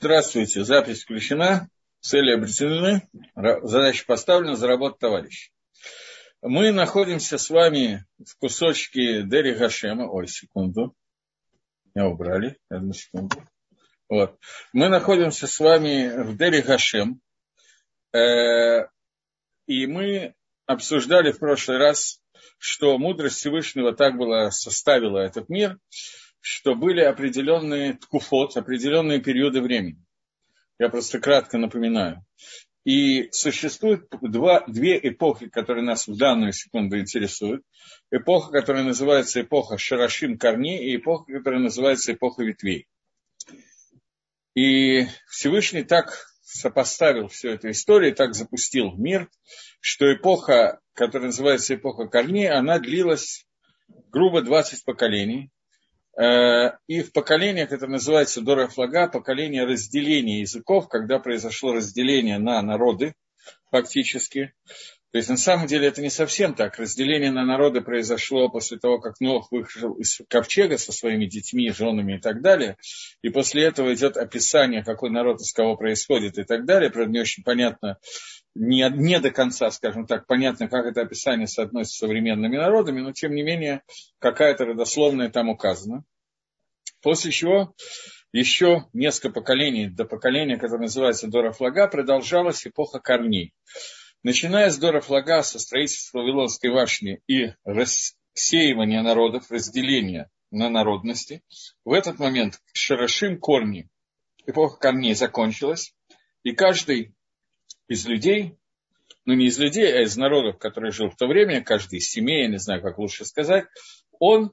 Здравствуйте, запись включена, цели определены, задача поставлена, заработать товарищ. Мы находимся с вами в кусочке Дери Гашема. Ой, секунду. Меня убрали. Одну секунду. Вот. Мы находимся с вами в Дери Гашем. Э, и мы обсуждали в прошлый раз, что мудрость Всевышнего так была составила этот мир, что были определенные ткуфот, определенные периоды времени. Я просто кратко напоминаю. И существует два, две эпохи, которые нас в данную секунду интересуют. Эпоха, которая называется эпоха Шарашим корней, и эпоха, которая называется эпоха ветвей. И Всевышний так сопоставил всю эту историю, так запустил мир, что эпоха, которая называется эпоха корней, она длилась грубо 20 поколений. Э, и в поколениях, это называется Дора Флага, поколение разделения языков, когда произошло разделение на народы, фактически. То есть, на самом деле, это не совсем так. Разделение на народы произошло после того, как Нох вышел из ковчега со своими детьми, женами и так далее. И после этого идет описание, какой народ из кого происходит и так далее. Правда, не очень понятно, не, не до конца, скажем так, понятно, как это описание соотносится с современными народами, но тем не менее какая-то родословная там указана. После чего еще несколько поколений до поколения, которое называется Дора Флага, продолжалась эпоха корней. Начиная с Дора Флага, со строительства Вавилонской башни и рассеивания народов, разделения на народности, в этот момент Шарашим корни, эпоха корней закончилась, и каждый из людей, ну не из людей, а из народов, которые жил в то время, каждый из семей, я не знаю, как лучше сказать, он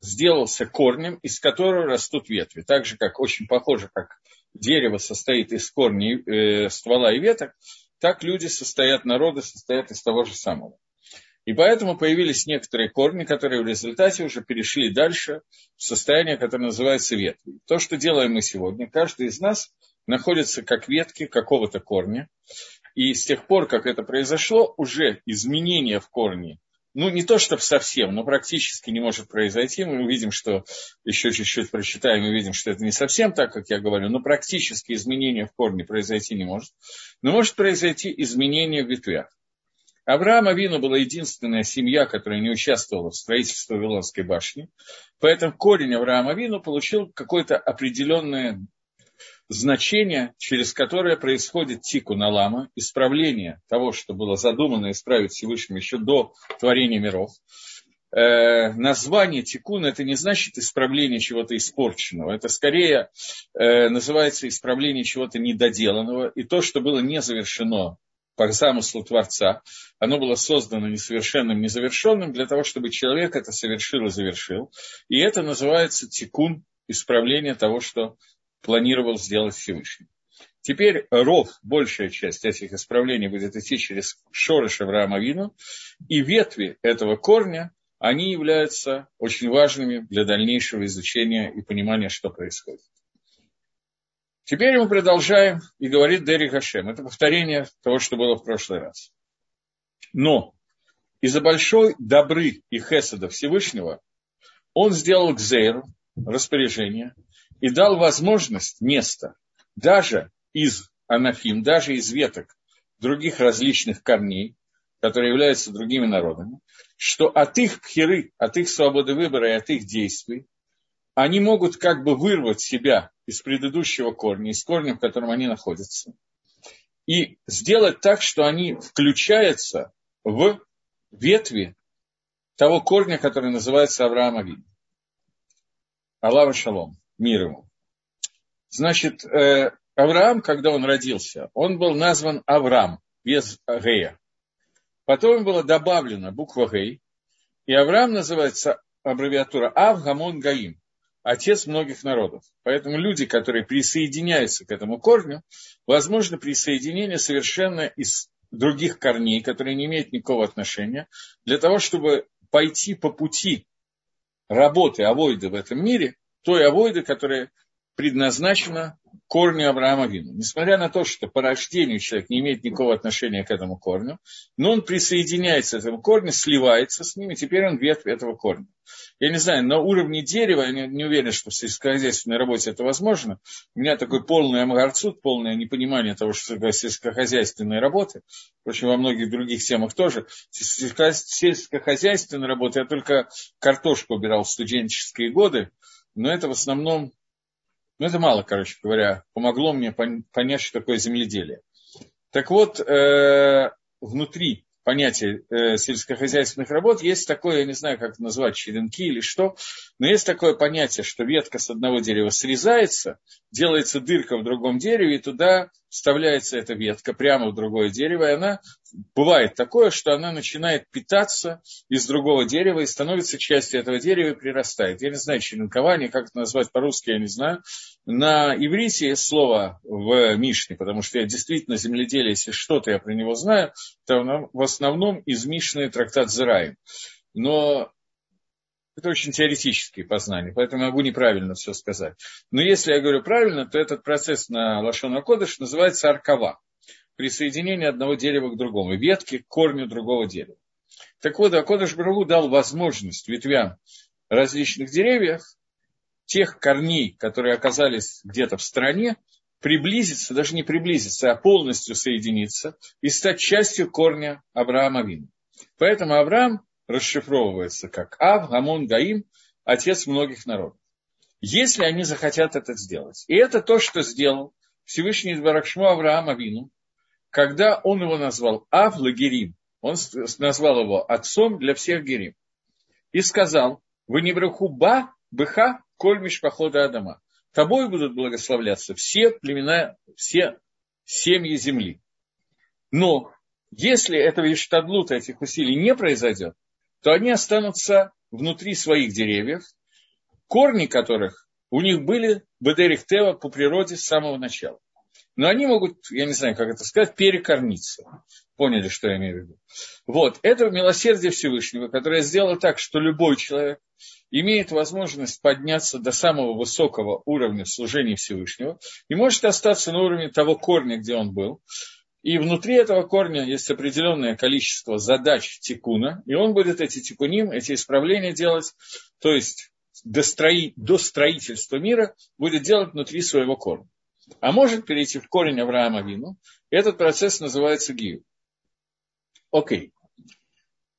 сделался корнем, из которого растут ветви. Так же, как очень похоже, как дерево состоит из корней, э, ствола и веток, так люди состоят, народы состоят из того же самого. И поэтому появились некоторые корни, которые в результате уже перешли дальше в состояние, которое называется ветви. То, что делаем мы сегодня, каждый из нас находится как ветки какого-то корня. И с тех пор, как это произошло, уже изменения в корне, ну, не то чтобы совсем, но практически не может произойти. Мы увидим, что еще чуть-чуть прочитаем, и видим, что это не совсем так, как я говорю, но практически изменения в корне произойти не может. Но может произойти изменение в ветвях. Авраам Авину была единственная семья, которая не участвовала в строительстве Вавилонской башни. Поэтому корень Авраама Авину получил какое-то определенное значение, через которое происходит тику налама, исправление того, что было задумано исправить Всевышним еще до творения миров. Э, название тикун это не значит исправление чего-то испорченного, это скорее э, называется исправление чего-то недоделанного, и то, что было не завершено по замыслу Творца, оно было создано несовершенным, незавершенным для того, чтобы человек это совершил и завершил. И это называется тикун, исправление того, что планировал сделать Всевышний. Теперь ров, большая часть этих исправлений будет идти через шорыш Авраама Вину, и ветви этого корня, они являются очень важными для дальнейшего изучения и понимания, что происходит. Теперь мы продолжаем и говорит Дери Хашем. Это повторение того, что было в прошлый раз. Но из-за большой добры и хеседа Всевышнего он сделал Гзейр, распоряжение, и дал возможность, место, даже из анафим, даже из веток других различных корней, которые являются другими народами, что от их пхеры, от их свободы выбора и от их действий, они могут как бы вырвать себя из предыдущего корня, из корня, в котором они находятся, и сделать так, что они включаются в ветви того корня, который называется Авраам Авин. Аллах Шалом мир ему. Значит, э, Авраам, когда он родился, он был назван Авраам, без Гея. Потом было добавлено буква Гей, и Авраам называется аббревиатура Ав Гамон Гаим, отец многих народов. Поэтому люди, которые присоединяются к этому корню, возможно присоединение совершенно из других корней, которые не имеют никакого отношения, для того, чтобы пойти по пути работы авойды в этом мире, той авойды, которая предназначена корню Авраама Вину. Несмотря на то, что по рождению человек не имеет никакого отношения к этому корню, но он присоединяется к этому корню, сливается с ним, и теперь он ветвь этого корня. Я не знаю, на уровне дерева, я не, не уверен, что в сельскохозяйственной работе это возможно. У меня такой полный амгарцут, полное непонимание того, что такое сельскохозяйственные работы. Впрочем, во многих других темах тоже. Сельскохозяйственная работа, я только картошку убирал в студенческие годы, но это в основном ну, это мало, короче говоря, помогло мне понять, что такое земледелие. Так вот, э, внутри понятия э, сельскохозяйственных работ есть такое, я не знаю, как это назвать, черенки или что, но есть такое понятие, что ветка с одного дерева срезается, делается дырка в другом дереве, и туда вставляется эта ветка прямо в другое дерево, и она, бывает такое, что она начинает питаться из другого дерева и становится частью этого дерева и прирастает. Я не знаю, черенкование, как это назвать по-русски, я не знаю. На иврите есть слово в Мишне, потому что я действительно земледелие, если что-то я про него знаю, то в основном из Мишны трактат Зираем. Но это очень теоретические познания, поэтому могу неправильно все сказать. Но если я говорю правильно, то этот процесс на Лашона Кодыш называется аркава. Присоединение одного дерева к другому, ветки к корню другого дерева. Так вот, Акодыш Брагу дал возможность ветвям различных деревьев, тех корней, которые оказались где-то в стране, приблизиться, даже не приблизиться, а полностью соединиться и стать частью корня Авраама Вина. Поэтому Авраам расшифровывается как Ав, Гамон, Гаим, отец многих народов. Если они захотят это сделать. И это то, что сделал Всевышний Баракшму Авраам Авину, когда он его назвал Ав Лагерим. Он назвал его отцом для всех Герим. И сказал, вы не браху ба, быха, коль мишпахода Адама. Тобой будут благословляться все племена, все семьи земли. Но если этого иштадлута, этих усилий не произойдет, то они останутся внутри своих деревьев, корни которых у них были Бедерих Тева по природе с самого начала. Но они могут, я не знаю, как это сказать, перекорниться. Поняли, что я имею в виду? Вот, это милосердие Всевышнего, которое сделало так, что любой человек имеет возможность подняться до самого высокого уровня служения Всевышнего и может остаться на уровне того корня, где он был, и внутри этого корня есть определенное количество задач тикуна, и он будет эти тикуним, эти исправления делать, то есть до, строи, до строительства мира будет делать внутри своего корня. А может перейти в корень Авраама Вину. Этот процесс называется гию. Окей.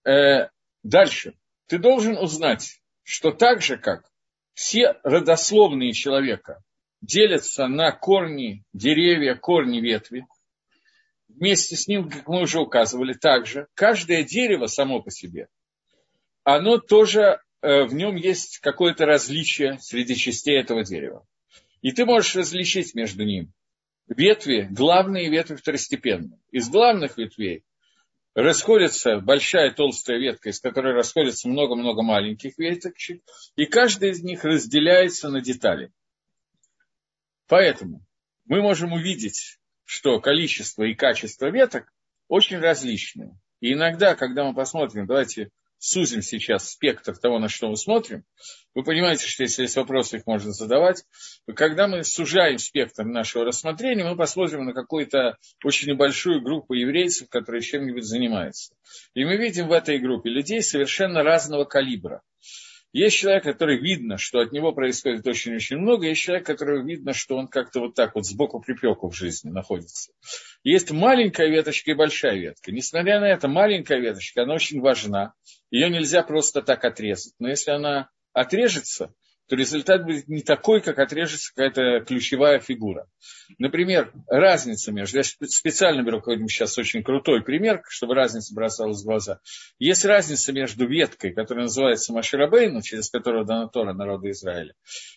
Э, дальше. Ты должен узнать, что так же, как все родословные человека делятся на корни деревья, корни ветви, вместе с ним, как мы уже указывали, также каждое дерево само по себе, оно тоже, э, в нем есть какое-то различие среди частей этого дерева. И ты можешь различить между ним ветви, главные ветви второстепенные. Из главных ветвей расходится большая толстая ветка, из которой расходится много-много маленьких веточек, и каждая из них разделяется на детали. Поэтому мы можем увидеть что количество и качество веток очень различные. И иногда, когда мы посмотрим, давайте сузим сейчас спектр того, на что мы смотрим, вы понимаете, что если есть вопросы, их можно задавать. Когда мы сужаем спектр нашего рассмотрения, мы посмотрим на какую-то очень небольшую группу еврейцев, которые чем-нибудь занимаются. И мы видим в этой группе людей совершенно разного калибра. Есть человек, который видно, что от него происходит очень-очень много, есть человек, который видно, что он как-то вот так вот сбоку припеку в жизни находится. Есть маленькая веточка и большая ветка. Несмотря на это, маленькая веточка, она очень важна. Ее нельзя просто так отрезать. Но если она отрежется, то результат будет не такой, как отрежется какая-то ключевая фигура. Например, разница между... Я специально беру какой-нибудь сейчас очень крутой пример, чтобы разница бросалась в глаза. Есть разница между веткой, которая называется Маширабейну, через которую дана Тора народа Израиля,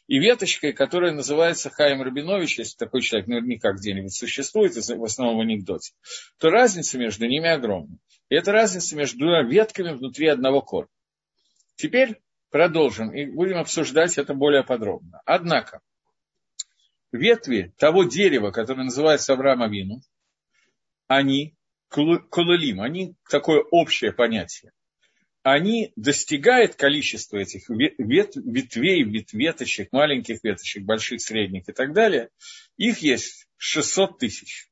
и веточкой, которая называется Хаим Рабинович, если такой человек наверняка где-нибудь существует, в основном в анекдоте, то разница между ними огромна. И это разница между двумя ветками внутри одного корня. Теперь продолжим и будем обсуждать это более подробно. Однако, ветви того дерева, которое называется Авраам Авину, они кулалим, они такое общее понятие. они достигают количества этих вет, ветвей, ветветочек, маленьких веточек, больших, средних и так далее, их есть 600 тысяч.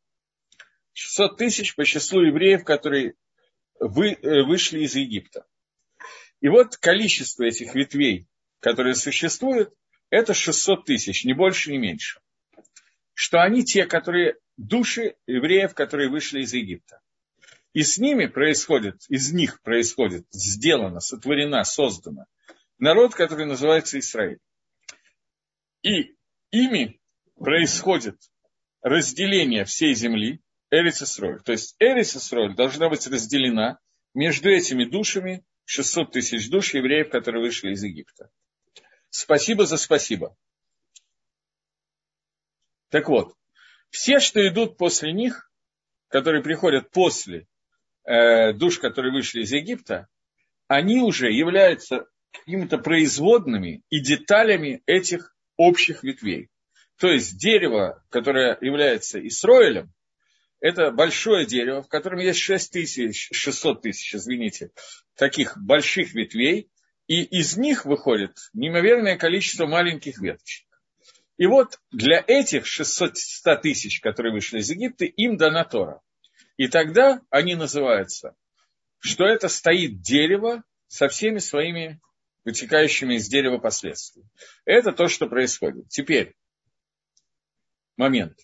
600 тысяч по числу евреев, которые вы, э, вышли из Египта. И вот количество этих ветвей, которые существуют, это 600 тысяч, не больше, не меньше. Что они те, которые души евреев, которые вышли из Египта. И с ними происходит, из них происходит, сделано, сотворена, создана народ, который называется Израиль. И ими происходит разделение всей земли, Эрис Исроль. То есть Эрис Исроль должна быть разделена между этими душами, 600 тысяч душ евреев, которые вышли из Египта. Спасибо за спасибо. Так вот, все, что идут после них, которые приходят после э, душ, которые вышли из Египта, они уже являются какими-то производными и деталями этих общих ветвей. То есть дерево, которое является Исроилем, это большое дерево, в котором есть 6 тысяч, 600 тысяч, извините, таких больших ветвей, и из них выходит неимоверное количество маленьких веточек. И вот для этих 600 тысяч, которые вышли из Египта, им дана Тора. И тогда они называются, что это стоит дерево со всеми своими вытекающими из дерева последствиями. Это то, что происходит. Теперь, момент.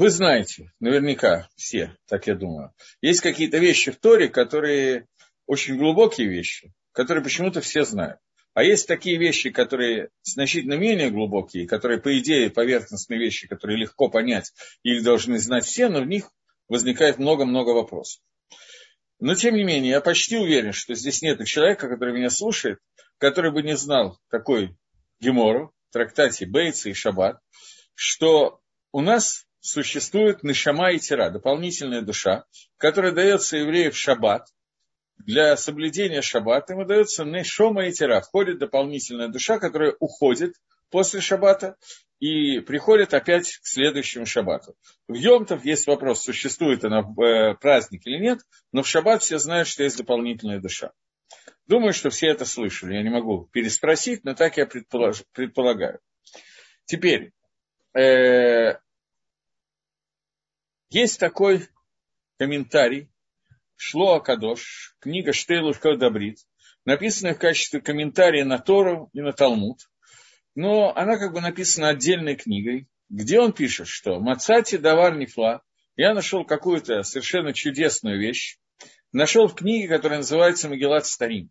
Вы знаете, наверняка все, так я думаю, есть какие-то вещи в Торе, которые очень глубокие вещи, которые почему-то все знают. А есть такие вещи, которые значительно менее глубокие, которые, по идее, поверхностные вещи, которые легко понять, их должны знать все, но в них возникает много-много вопросов. Но, тем не менее, я почти уверен, что здесь нет человека, который меня слушает, который бы не знал такой Гемору, трактате Бейца и Шаббат, что у нас существует Нишама и Тира, дополнительная душа, которая дается еврею в Шаббат, для соблюдения шаббата ему дается нешома и тира. Входит дополнительная душа, которая уходит после шаббата и приходит опять к следующему шаббату. В Йомтов есть вопрос, существует она в э, праздник или нет, но в шаббат все знают, что есть дополнительная душа. Думаю, что все это слышали. Я не могу переспросить, но так я предполагаю. Теперь, э, есть такой комментарий. Шло Акадош, книга Штейлушка Добрит, написанная в качестве комментария на Тору и на Талмуд, но она как бы написана отдельной книгой, где он пишет, что «Мацати давар нефла» я нашел какую-то совершенно чудесную вещь, нашел в книге, которая называется «Магеллат Старим».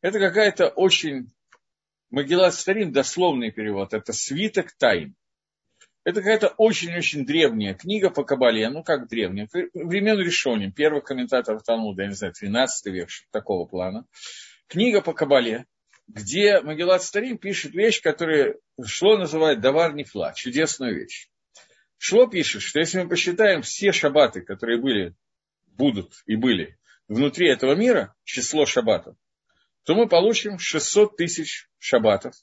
Это какая-то очень... Магеллат Старим, дословный перевод, это свиток тайн. Это какая-то очень-очень древняя книга по Кабале, ну как древняя, времен решением, первых комментаторов Талмуда, я не знаю, 13 век, такого плана. Книга по Кабале, где Магеллат Старим пишет вещь, которую Шло называет «давар нефла», чудесную вещь. Шло пишет, что если мы посчитаем все шабаты, которые были, будут и были внутри этого мира, число шабатов, то мы получим 600 тысяч шабатов,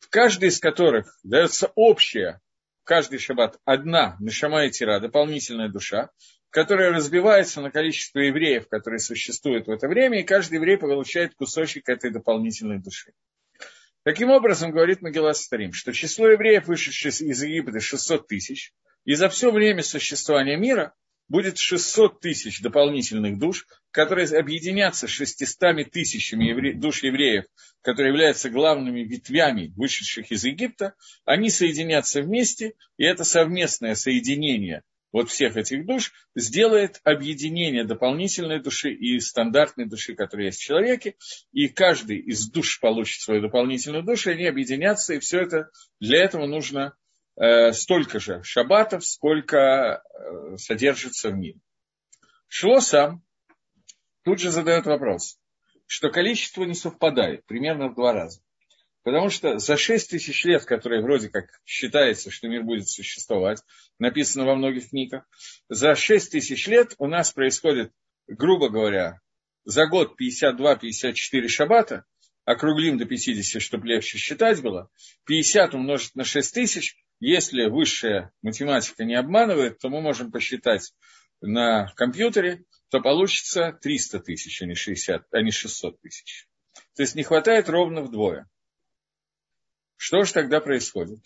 в каждой из которых дается общая, каждый шаббат одна нишама и тира, дополнительная душа, которая разбивается на количество евреев, которые существуют в это время, и каждый еврей получает кусочек этой дополнительной души. Таким образом, говорит Магеллас Старим, что число евреев, вышедших из Египта, 600 тысяч, и за все время существования мира будет 600 тысяч дополнительных душ, которые объединятся с 600 тысячами душ евреев, которые являются главными ветвями вышедших из Египта, они соединятся вместе, и это совместное соединение вот всех этих душ сделает объединение дополнительной души и стандартной души, которая есть в человеке, и каждый из душ получит свою дополнительную душу, и они объединятся, и все это, для этого нужно столько же шаббатов, сколько э, содержится в ней. Шло сам тут же задает вопрос, что количество не совпадает примерно в два раза. Потому что за 6 тысяч лет, которые вроде как считается, что мир будет существовать, написано во многих книгах, за 6 тысяч лет у нас происходит, грубо говоря, за год 52-54 шаббата, округлим до 50, чтобы легче считать было, 50 умножить на 6 тысяч, если высшая математика не обманывает, то мы можем посчитать на компьютере, то получится 300 тысяч, а не, 60, а не 600 тысяч. То есть не хватает ровно вдвое. Что же тогда происходит?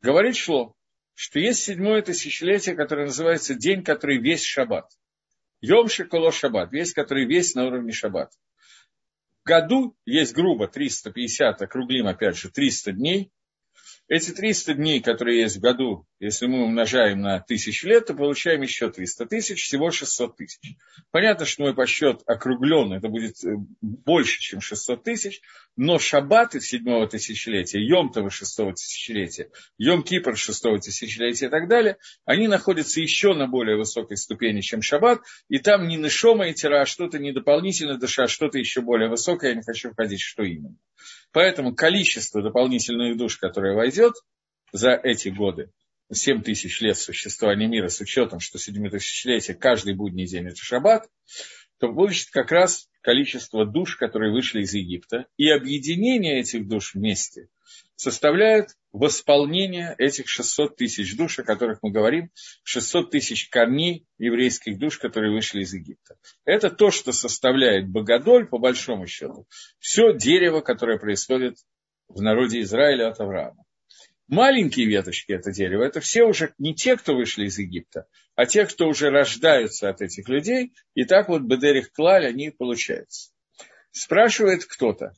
Говорит Шло, что есть седьмое тысячелетие, которое называется день, который весь шаббат. Йом Шиколо Шаббат, весь, который весь на уровне шаббат. В году есть грубо 350, округлим опять же 300 дней, эти 300 дней, которые есть в году, если мы умножаем на тысячу лет, то получаем еще 300 тысяч, всего 600 тысяч. Понятно, что мой подсчет округлен, это будет э, больше, чем 600 тысяч, но шаббаты седьмого тысячелетия, Йом-Това шестого тысячелетия, Йом-Кипр шестого тысячелетия и так далее, они находятся еще на более высокой ступени, чем шаббат, и там не нышома и тира, а что-то не дополнительно душа, а что-то еще более высокое, я не хочу входить, что именно. Поэтому количество дополнительных душ, которое войдет за эти годы, 7 тысяч лет существования мира, с учетом, что 7 тысячелетие каждый будний день это шаббат, то будет как раз количество душ, которые вышли из Египта, и объединение этих душ вместе составляет восполнение этих 600 тысяч душ, о которых мы говорим, 600 тысяч корней еврейских душ, которые вышли из Египта. Это то, что составляет Богодоль, по большому счету, все дерево, которое происходит в народе Израиля от Авраама. Маленькие веточки это дерево, это все уже не те, кто вышли из Египта, а те, кто уже рождаются от этих людей, и так вот Бедерих Клаль они получаются. Спрашивает кто-то,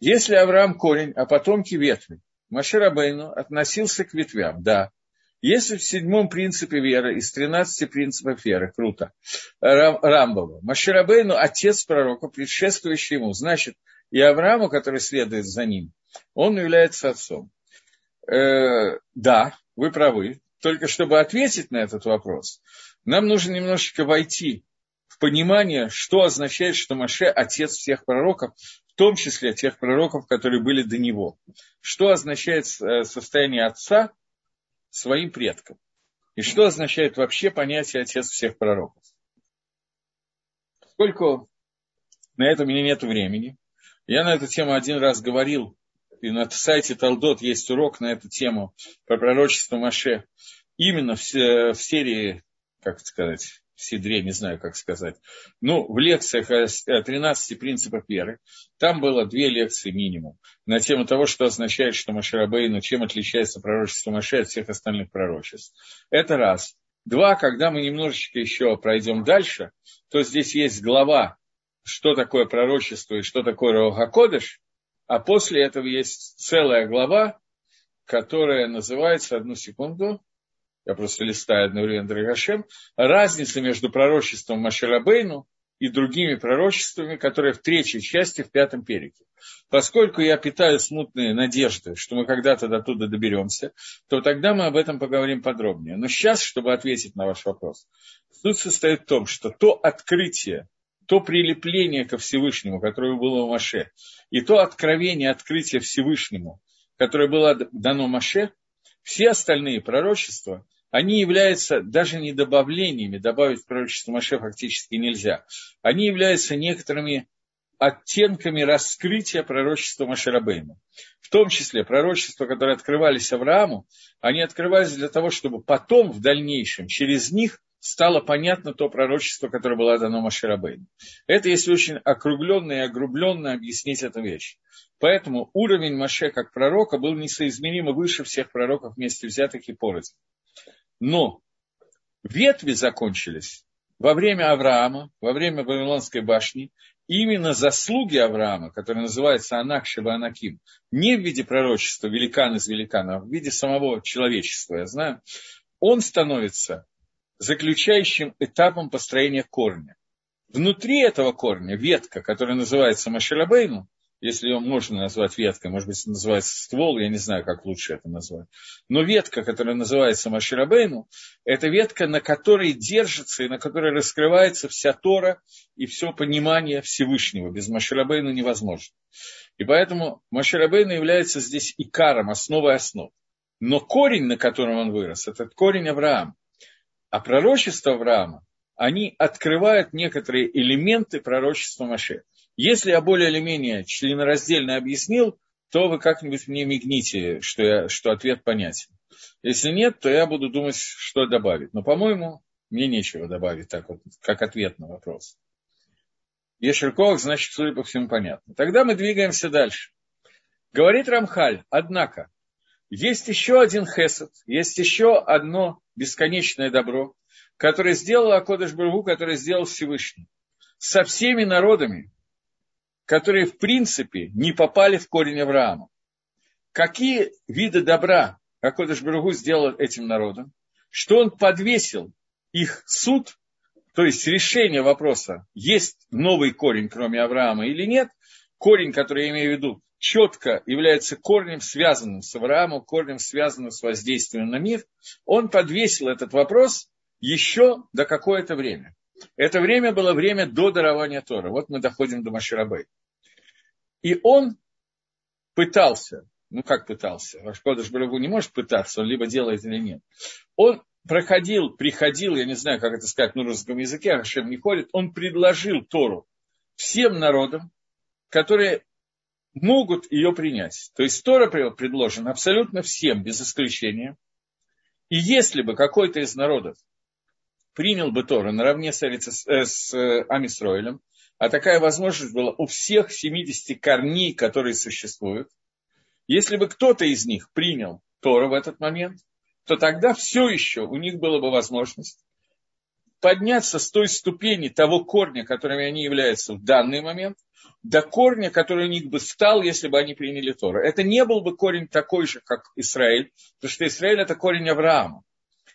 если Авраам корень, а потомки ветви, Маширабейну относился к ветвям, да. Если в седьмом принципе веры из тринадцати принципов веры, круто, Рам, Рамбова, Маширабейну отец пророка, предшествующий ему, значит, и Аврааму, который следует за ним, он является отцом. Э, да, вы правы. Только чтобы ответить на этот вопрос, нам нужно немножечко войти в понимание, что означает, что Маше – отец всех пророков, в том числе тех пророков, которые были до него. Что означает э, состояние отца своим предкам? И что означает вообще понятие отец всех пророков? Поскольку на это у меня нет времени, я на эту тему один раз говорил и на сайте Талдот есть урок на эту тему про пророчество Маше. Именно в, в серии, как сказать, в Сидре, не знаю, как сказать. Ну, в лекциях о 13 принципах веры, там было две лекции минимум на тему того, что означает, что Маширабейну, чем отличается пророчество Маше от всех остальных пророчеств. Это раз. Два, когда мы немножечко еще пройдем дальше, то здесь есть глава, что такое пророчество и что такое Рохакодыш, а после этого есть целая глава, которая называется, одну секунду, я просто листаю одновременно Драгашем, разница между пророчеством Маширабейну и другими пророчествами, которые в третьей части, в пятом перике. Поскольку я питаю смутные надежды, что мы когда-то до туда доберемся, то тогда мы об этом поговорим подробнее. Но сейчас, чтобы ответить на ваш вопрос, суть состоит в том, что то открытие, то прилепление ко Всевышнему, которое было у Маше, и то откровение, открытие Всевышнему, которое было дано Маше, все остальные пророчества, они являются даже не добавлениями, добавить пророчество Маше фактически нельзя, они являются некоторыми оттенками раскрытия пророчества Маширабейна. В том числе пророчества, которые открывались Аврааму, они открывались для того, чтобы потом, в дальнейшем, через них стало понятно то пророчество, которое было дано Маширабейну. Это если очень округленно и огрубленно объяснить эту вещь. Поэтому уровень Маше как пророка был несоизмеримо выше всех пророков вместе взятых и порознь. Но ветви закончились во время Авраама, во время Вавилонской башни, именно заслуги Авраама, которые называются Анак Анаким, не в виде пророчества великан из великана, а в виде самого человечества, я знаю, он становится заключающим этапом построения корня. Внутри этого корня ветка, которая называется Маширабейну, если ее можно назвать веткой, может быть, называется ствол, я не знаю, как лучше это назвать. Но ветка, которая называется Маширабейну, это ветка, на которой держится и на которой раскрывается вся Тора и все понимание Всевышнего. Без Маширабейну невозможно. И поэтому Маширабейну является здесь икаром, основой основ. Но корень, на котором он вырос, этот корень Авраам. А пророчество Авраама, они открывают некоторые элементы пророчества Маше. Если я более или менее членораздельно объяснил, то вы как-нибудь мне мигните, что, я, что ответ понятен. Если нет, то я буду думать, что добавить. Но, по-моему, мне нечего добавить так вот, как ответ на вопрос. Ешеркох, значит, судя по всему, понятно. Тогда мы двигаемся дальше. Говорит Рамхаль, однако, есть еще один хесед, есть еще одно бесконечное добро, которое сделал Акодыш Баргу, которое сделал Всевышний. Со всеми народами, которые, в принципе, не попали в корень Авраама. Какие виды добра Акодыш Баргу сделал этим народам? Что он подвесил их суд, то есть решение вопроса, есть новый корень, кроме Авраама или нет, корень, который я имею в виду, четко является корнем, связанным с Авраамом, корнем, связанным с воздействием на мир, он подвесил этот вопрос еще до какое-то время. Это время было время до дарования Тора. Вот мы доходим до Маширабей. И он пытался, ну как пытался, ваш Кодыш Барагу не может пытаться, он либо делает или нет. Он проходил, приходил, я не знаю, как это сказать на русском языке, Хашем не ходит, он предложил Тору всем народам, которые могут ее принять. То есть Тора предложена абсолютно всем, без исключения. И если бы какой-то из народов принял бы Тору наравне с, э, с э, Амисроилем, а такая возможность была у всех 70 корней, которые существуют, если бы кто-то из них принял Тору в этот момент, то тогда все еще у них была бы возможность подняться с той ступени того корня, которым они являются в данный момент, до корня, который у них бы стал, если бы они приняли Тору. Это не был бы корень такой же, как Израиль, потому что Израиль – это корень Авраама.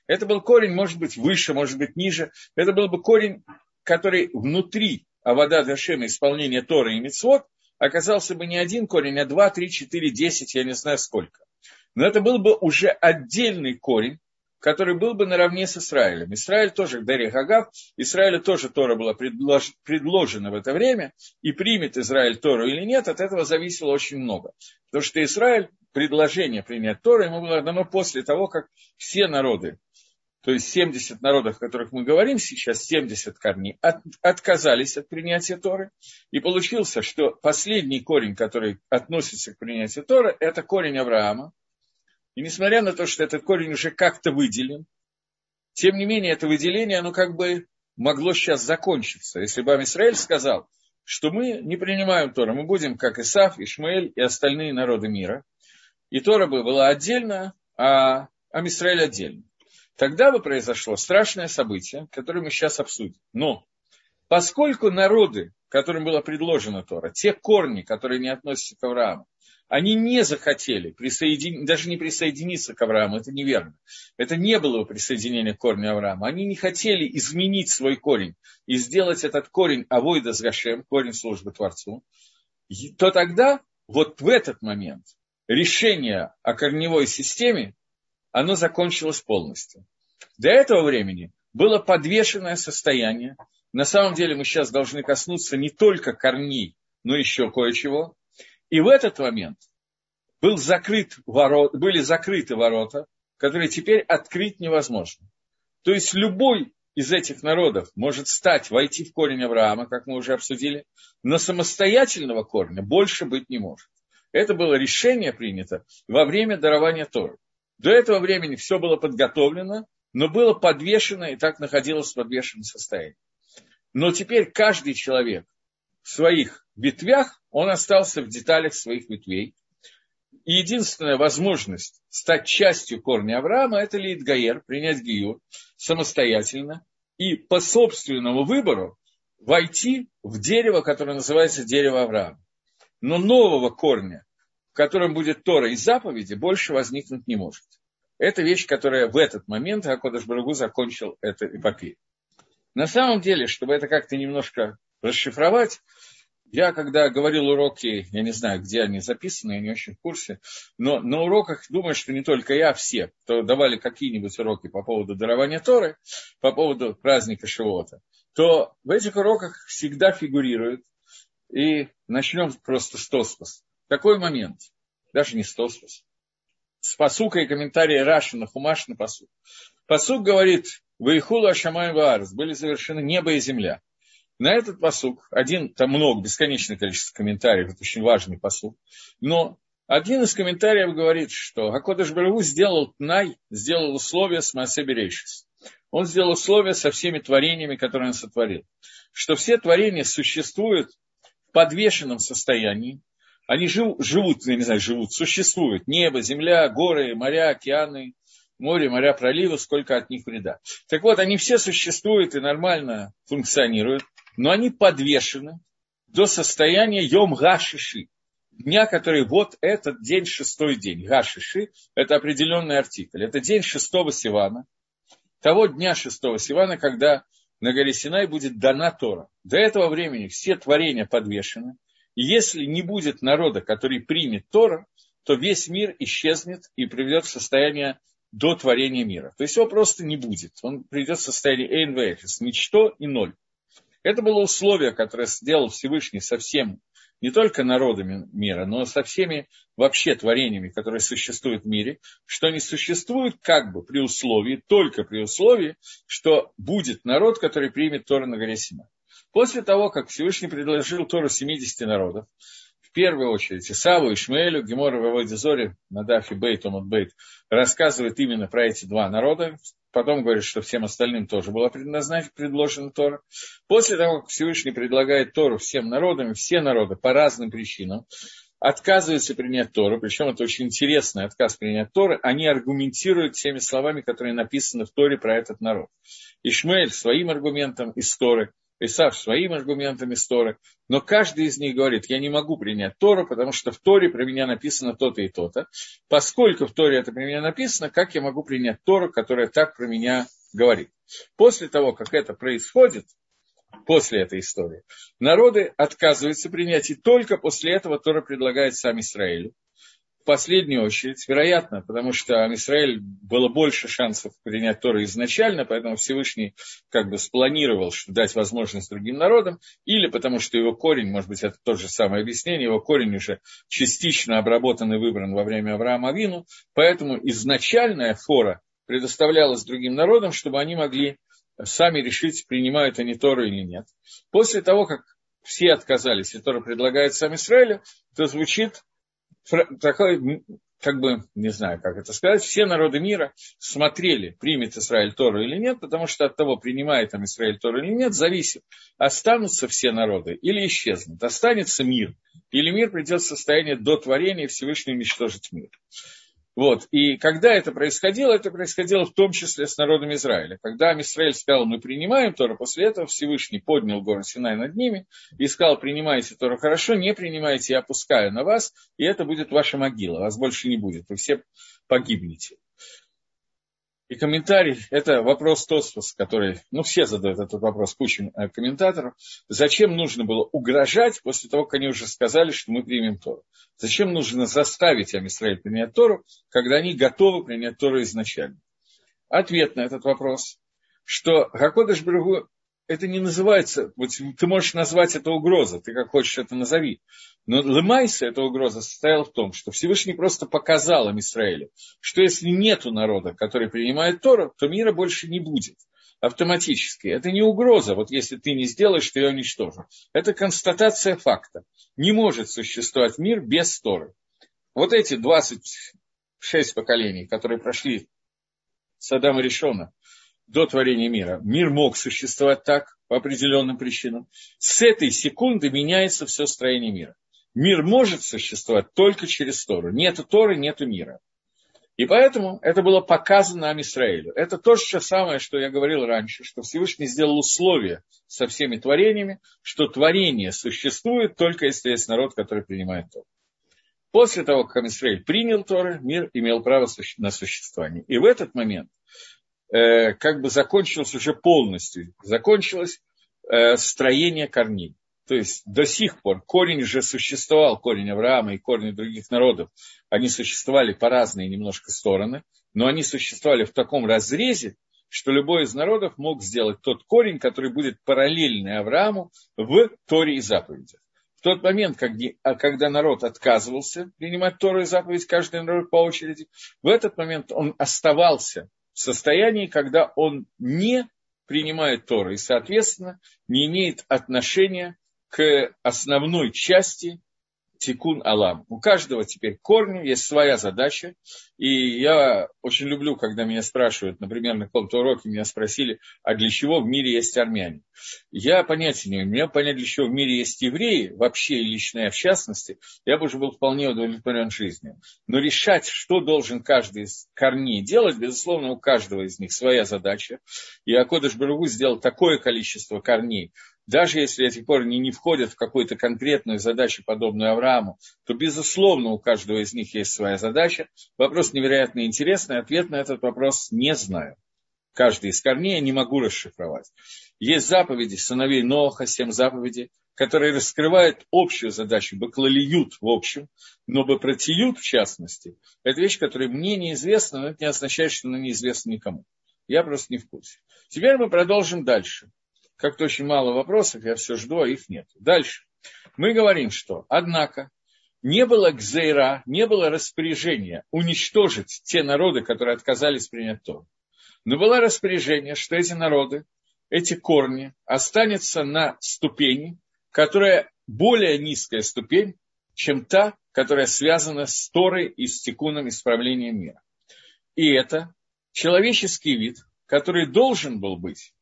Это был корень, может быть, выше, может быть, ниже. Это был бы корень, который внутри Авада Дашема, исполнения Торы и Мицвод, оказался бы не один корень, а два, три, четыре, десять, я не знаю сколько. Но это был бы уже отдельный корень, который был бы наравне с Израилем. Израиль тоже, Дарья Хагав, Израилю тоже Тора была предлож, предложена в это время, и примет Израиль Тору или нет, от этого зависело очень много. Потому что Израиль, предложение принять Тору, ему было дано после того, как все народы, то есть 70 народов, о которых мы говорим сейчас, 70 корней, от, отказались от принятия Торы. И получился, что последний корень, который относится к принятию Торы, это корень Авраама, и несмотря на то, что этот корень уже как-то выделен, тем не менее, это выделение, оно как бы могло сейчас закончиться. Если бы Амисраэль сказал, что мы не принимаем Тора, мы будем как Исаф, Ишмаэль и остальные народы мира, и Тора бы была отдельно, а Амисраэль отдельно. Тогда бы произошло страшное событие, которое мы сейчас обсудим. Но поскольку народы, которым было предложено Тора, те корни, которые не относятся к Аврааму, они не захотели присоедин... даже не присоединиться к Аврааму, это неверно. Это не было присоединение к корню Авраама. Они не хотели изменить свой корень и сделать этот корень Авойда с Гашем, корень службы Творцу. То тогда, вот в этот момент, решение о корневой системе, оно закончилось полностью. До этого времени было подвешенное состояние. На самом деле мы сейчас должны коснуться не только корней, но еще кое-чего. И в этот момент был закрыт ворот, были закрыты ворота, которые теперь открыть невозможно. То есть любой из этих народов может стать, войти в корень Авраама, как мы уже обсудили, но самостоятельного корня больше быть не может. Это было решение принято во время дарования Торы. До этого времени все было подготовлено, но было подвешено и так находилось в подвешенном состоянии. Но теперь каждый человек в своих ветвях, он остался в деталях своих ветвей. И единственная возможность стать частью корня Авраама – это Лид Гаер, принять Гиюр самостоятельно и по собственному выбору войти в дерево, которое называется дерево Авраама. Но нового корня, в котором будет Тора и заповеди, больше возникнуть не может. Это вещь, которая в этот момент Акодыш Барагу закончил эту эпопею. На самом деле, чтобы это как-то немножко расшифровать. Я, когда говорил уроки, я не знаю, где они записаны, я не очень в курсе, но на уроках, думаю, что не только я, все, кто давали какие-нибудь уроки по поводу дарования Торы, по поводу праздника Шивота, то в этих уроках всегда фигурирует, и начнем просто с Тоспас. Такой момент, даже не с Тоспас, с посука и комментария Раши на Хумаш на посук. Посук говорит, Ваихула Шамай Ваарс, были совершены небо и земля. На этот посук, один, там много, бесконечное количество комментариев, это очень важный посук, но один из комментариев говорит, что Акодыш Барагу сделал тнай, сделал условия с Маасе Берейшис. Он сделал условия со всеми творениями, которые он сотворил. Что все творения существуют в подвешенном состоянии. Они живут, живут, я не знаю, живут, существуют. Небо, земля, горы, моря, океаны, море, моря, проливы, сколько от них вреда. Так вот, они все существуют и нормально функционируют, но они подвешены до состояния йом гашиши, дня, который вот этот день, шестой день. Гашиши – это определенный артикль. Это день шестого Сивана, того дня шестого Сивана, когда на горе Синай будет дана Тора. До этого времени все творения подвешены. И если не будет народа, который примет Тора, то весь мир исчезнет и приведет в состояние до творения мира. То есть его просто не будет. Он придет в состояние Эйнвэфис, ничто и ноль. Это было условие, которое сделал Всевышний со всем, не только народами мира, но со всеми вообще творениями, которые существуют в мире, что они существуют как бы при условии, только при условии, что будет народ, который примет Тору на горе Сина. После того, как Всевышний предложил Тору 70 народов, в первую очередь Исаву, Ишмаэлю, Гемора Ваводизоре, Надафи Бейт, Омат Бейт, рассказывает именно про эти два народа, потом говорит, что всем остальным тоже была предназначена, предложена Тора. После того, как Всевышний предлагает Тору всем народам, все народы по разным причинам, отказываются принять Тору, причем это очень интересный отказ принять Торы, они аргументируют теми словами, которые написаны в Торе про этот народ. Ишмаэль своим аргументом из Торы – Исав своим аргументами с Торы, но каждый из них говорит, я не могу принять Тору, потому что в Торе про меня написано то-то и то-то. Поскольку в Торе это про меня написано, как я могу принять Тору, которая так про меня говорит? После того, как это происходит, после этой истории, народы отказываются принять, и только после этого Тора предлагает сам Израилю последнюю очередь, вероятно, потому что Израиль было больше шансов принять Тору изначально, поэтому Всевышний как бы спланировал что дать возможность другим народам, или потому что его корень, может быть, это то же самое объяснение, его корень уже частично обработан и выбран во время Авраама Вину, поэтому изначальная фора предоставлялась другим народам, чтобы они могли сами решить, принимают они Тору или нет. После того, как все отказались, и Тора предлагает сам Израилю, то звучит такой, как бы, не знаю, как это сказать, все народы мира смотрели, примет Израиль Тору или нет, потому что от того, принимает там Израиль Тору или нет, зависит, останутся все народы или исчезнут, останется мир, или мир придет в состояние до творения и уничтожить мир. Вот. И когда это происходило, это происходило в том числе с народом Израиля. Когда Израиль сказал, мы принимаем Тору, после этого Всевышний поднял гору Синай над ними и сказал, принимайте Тору хорошо, не принимайте, я опускаю на вас, и это будет ваша могила, вас больше не будет, вы все погибнете. И комментарий, это вопрос Тосфос, который, ну, все задают этот вопрос кучам э, комментаторов. Зачем нужно было угрожать после того, как они уже сказали, что мы примем Тору? Зачем нужно заставить Амисраиль принять Тору, когда они готовы принять Тору изначально? Ответ на этот вопрос, что Гакодыш Брюгу это не называется, вот ты можешь назвать это угрозой, ты как хочешь это назови. Но Лемайса эта угроза состояла в том, что Всевышний просто показал им Израилю, что если нету народа, который принимает Тору, то мира больше не будет автоматически. Это не угроза, вот если ты не сделаешь, то я уничтожу. Это констатация факта. Не может существовать мир без Торы. Вот эти 26 поколений, которые прошли с Адама Решона, до творения мира. Мир мог существовать так по определенным причинам. С этой секунды меняется все строение мира. Мир может существовать только через Тору. Нету Торы, нету мира. И поэтому это было показано нам Израилю. Это то же самое, что я говорил раньше, что Всевышний сделал условия со всеми творениями, что творение существует только если есть народ, который принимает Тору. После того, как Израиль принял Торы, мир имел право на существование. И в этот момент э, как бы закончилось уже полностью. Закончилось э, строение корней. То есть до сих пор корень уже существовал, корень Авраама и корни других народов, они существовали по разные немножко стороны, но они существовали в таком разрезе, что любой из народов мог сделать тот корень, который будет параллельный Аврааму в Торе и заповедях. В тот момент, а, когда народ отказывался принимать Тору и заповедь, каждый народ по очереди, в этот момент он оставался состоянии, когда он не принимает Тору и, соответственно, не имеет отношения к основной части тикун алам. У каждого теперь корни, есть своя задача. И я очень люблю, когда меня спрашивают, например, на каком-то уроке меня спросили, а для чего в мире есть армяне? Я понятия не имею. Меня понять, для чего в мире есть евреи, вообще и личные, в частности, я бы уже был вполне удовлетворен жизнью. Но решать, что должен каждый из корней делать, безусловно, у каждого из них своя задача. И Акодыш Баругу сделал такое количество корней, даже если эти корни не входят в какую-то конкретную задачу, подобную Аврааму, то, безусловно, у каждого из них есть своя задача. Вопрос невероятно интересный, ответ на этот вопрос не знаю. Каждый из корней я не могу расшифровать. Есть заповеди сыновей Ноха, семь заповедей, которые раскрывают общую задачу, баклалиют в общем, но бапротиют в частности, это вещь, которая мне неизвестна, но это не означает, что она неизвестна никому. Я просто не в курсе. Теперь мы продолжим дальше как-то очень мало вопросов, я все жду, а их нет. Дальше. Мы говорим, что, однако, не было гзейра, не было распоряжения уничтожить те народы, которые отказались принять то. Но было распоряжение, что эти народы, эти корни останутся на ступени, которая более низкая ступень, чем та, которая связана с Торой и с текуном исправлением мира. И это человеческий вид, который должен был быть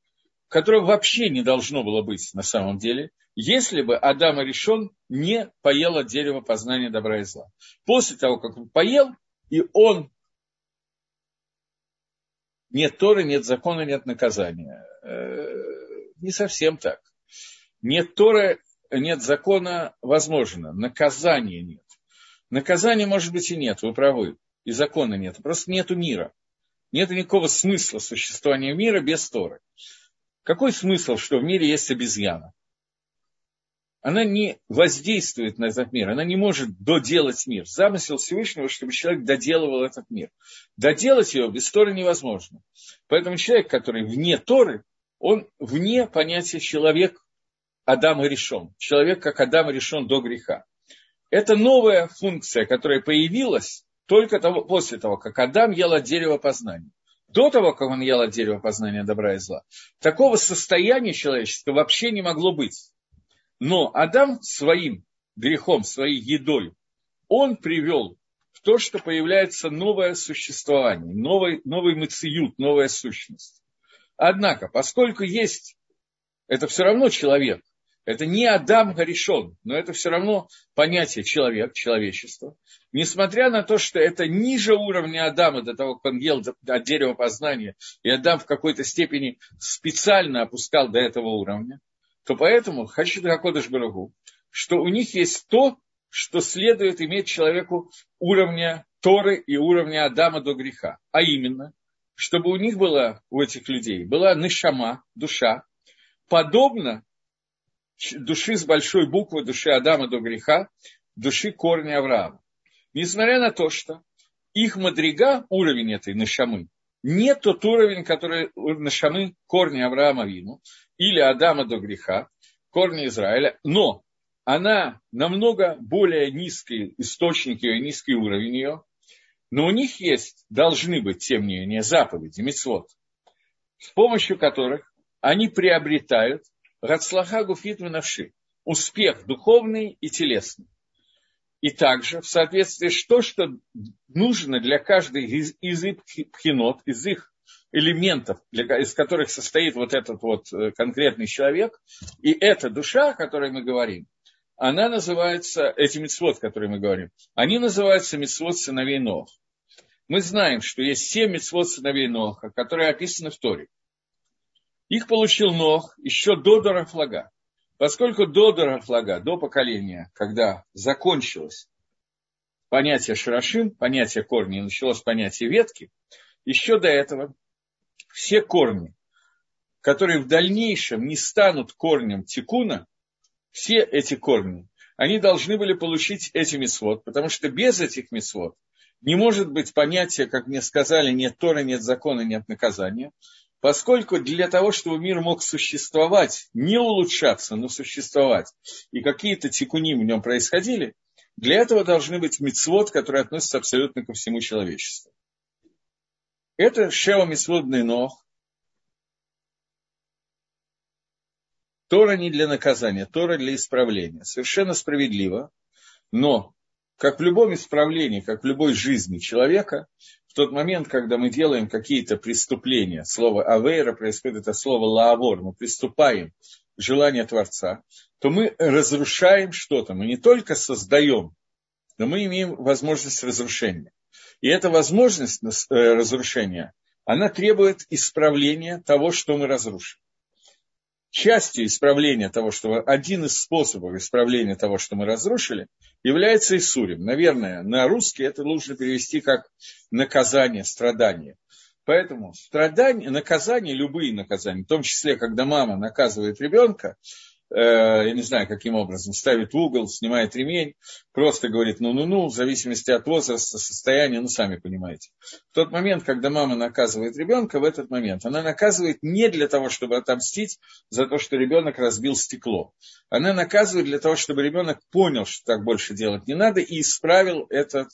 которого вообще не должно было быть на самом деле, если бы Адам и решен не поел от дерева познания добра и зла. После того, как он поел, и он нет Торы, нет закона, нет наказания. Э, не совсем так. Нет Торы, нет закона, возможно. Наказания нет. Наказания, может быть, и нет, вы правы. И закона нет. Просто нету мира. Нет никакого смысла существования мира без Торы. Какой смысл, что в мире есть обезьяна? Она не воздействует на этот мир, она не может доделать мир. Замысел Всевышнего, чтобы человек доделывал этот мир. Доделать его без Торы невозможно. Поэтому человек, который вне Торы, он вне понятия человек Адам и решен. Человек, как Адам решен до греха. Это новая функция, которая появилась только того, после того, как Адам ел от дерева познания до того, как он ел от дерева познания добра и зла, такого состояния человеческого вообще не могло быть. Но Адам своим грехом, своей едой, он привел в то, что появляется новое существование, новый, новый мациют, новая сущность. Однако, поскольку есть, это все равно человек, это не Адам Гаришон, но это все равно понятие человек, человечество. Несмотря на то, что это ниже уровня Адама до того, как он ел от дерева познания, и Адам в какой-то степени специально опускал до этого уровня, то поэтому хочу Хакодыш Барагу, что у них есть то, что следует иметь человеку уровня Торы и уровня Адама до греха. А именно, чтобы у них была, у этих людей, была нишама, душа, подобно души с большой буквы, души Адама до греха, души корня Авраама. Несмотря на то, что их мадрига, уровень этой нашамы, не тот уровень, который нашамы корня Авраама Вину, или Адама до греха, корня Израиля, но она намного более низкий источник ее, низкий уровень ее, но у них есть, должны быть, тем не менее, заповеди, мецвод, с помощью которых они приобретают Рацлаха гуфит навши. Успех духовный и телесный. И также в соответствии с то, что нужно для каждой из, из их пхинот, из их элементов, для, из которых состоит вот этот вот э, конкретный человек, и эта душа, о которой мы говорим, она называется, эти мецвод, о которых мы говорим, они называются мецвод сыновей Нох. Мы знаем, что есть семь мецвод сыновей Ноха, которые описаны в Торе. Их получил Нох еще до Дорафлага. Поскольку до Дорафлага, до поколения, когда закончилось понятие Шарашин, понятие корня, и началось понятие ветки, еще до этого все корни, которые в дальнейшем не станут корнем тикуна, все эти корни, они должны были получить эти мецвод, потому что без этих мецвод не может быть понятия, как мне сказали, нет Тора, нет закона, нет наказания. Поскольку для того, чтобы мир мог существовать, не улучшаться, но существовать, и какие-то тикуни в нем происходили, для этого должны быть мицвод, которые относятся абсолютно ко всему человечеству. Это Шева Мицводный Нох. Тора не для наказания, Тора для исправления. Совершенно справедливо. Но, как в любом исправлении, как в любой жизни человека, в тот момент, когда мы делаем какие-то преступления, слово «авейра» происходит от слова «лаавор», мы приступаем к желанию Творца, то мы разрушаем что-то. Мы не только создаем, но мы имеем возможность разрушения. И эта возможность э, разрушения, она требует исправления того, что мы разрушим частью исправления того, что один из способов исправления того, что мы разрушили, является Исурим. Наверное, на русский это нужно перевести как наказание, страдание. Поэтому страдания, наказания, любые наказания, в том числе, когда мама наказывает ребенка, я не знаю, каким образом, ставит угол, снимает ремень, просто говорит ну-ну-ну, в зависимости от возраста, состояния, ну, сами понимаете. В тот момент, когда мама наказывает ребенка, в этот момент она наказывает не для того, чтобы отомстить за то, что ребенок разбил стекло. Она наказывает для того, чтобы ребенок понял, что так больше делать не надо, и исправил этот,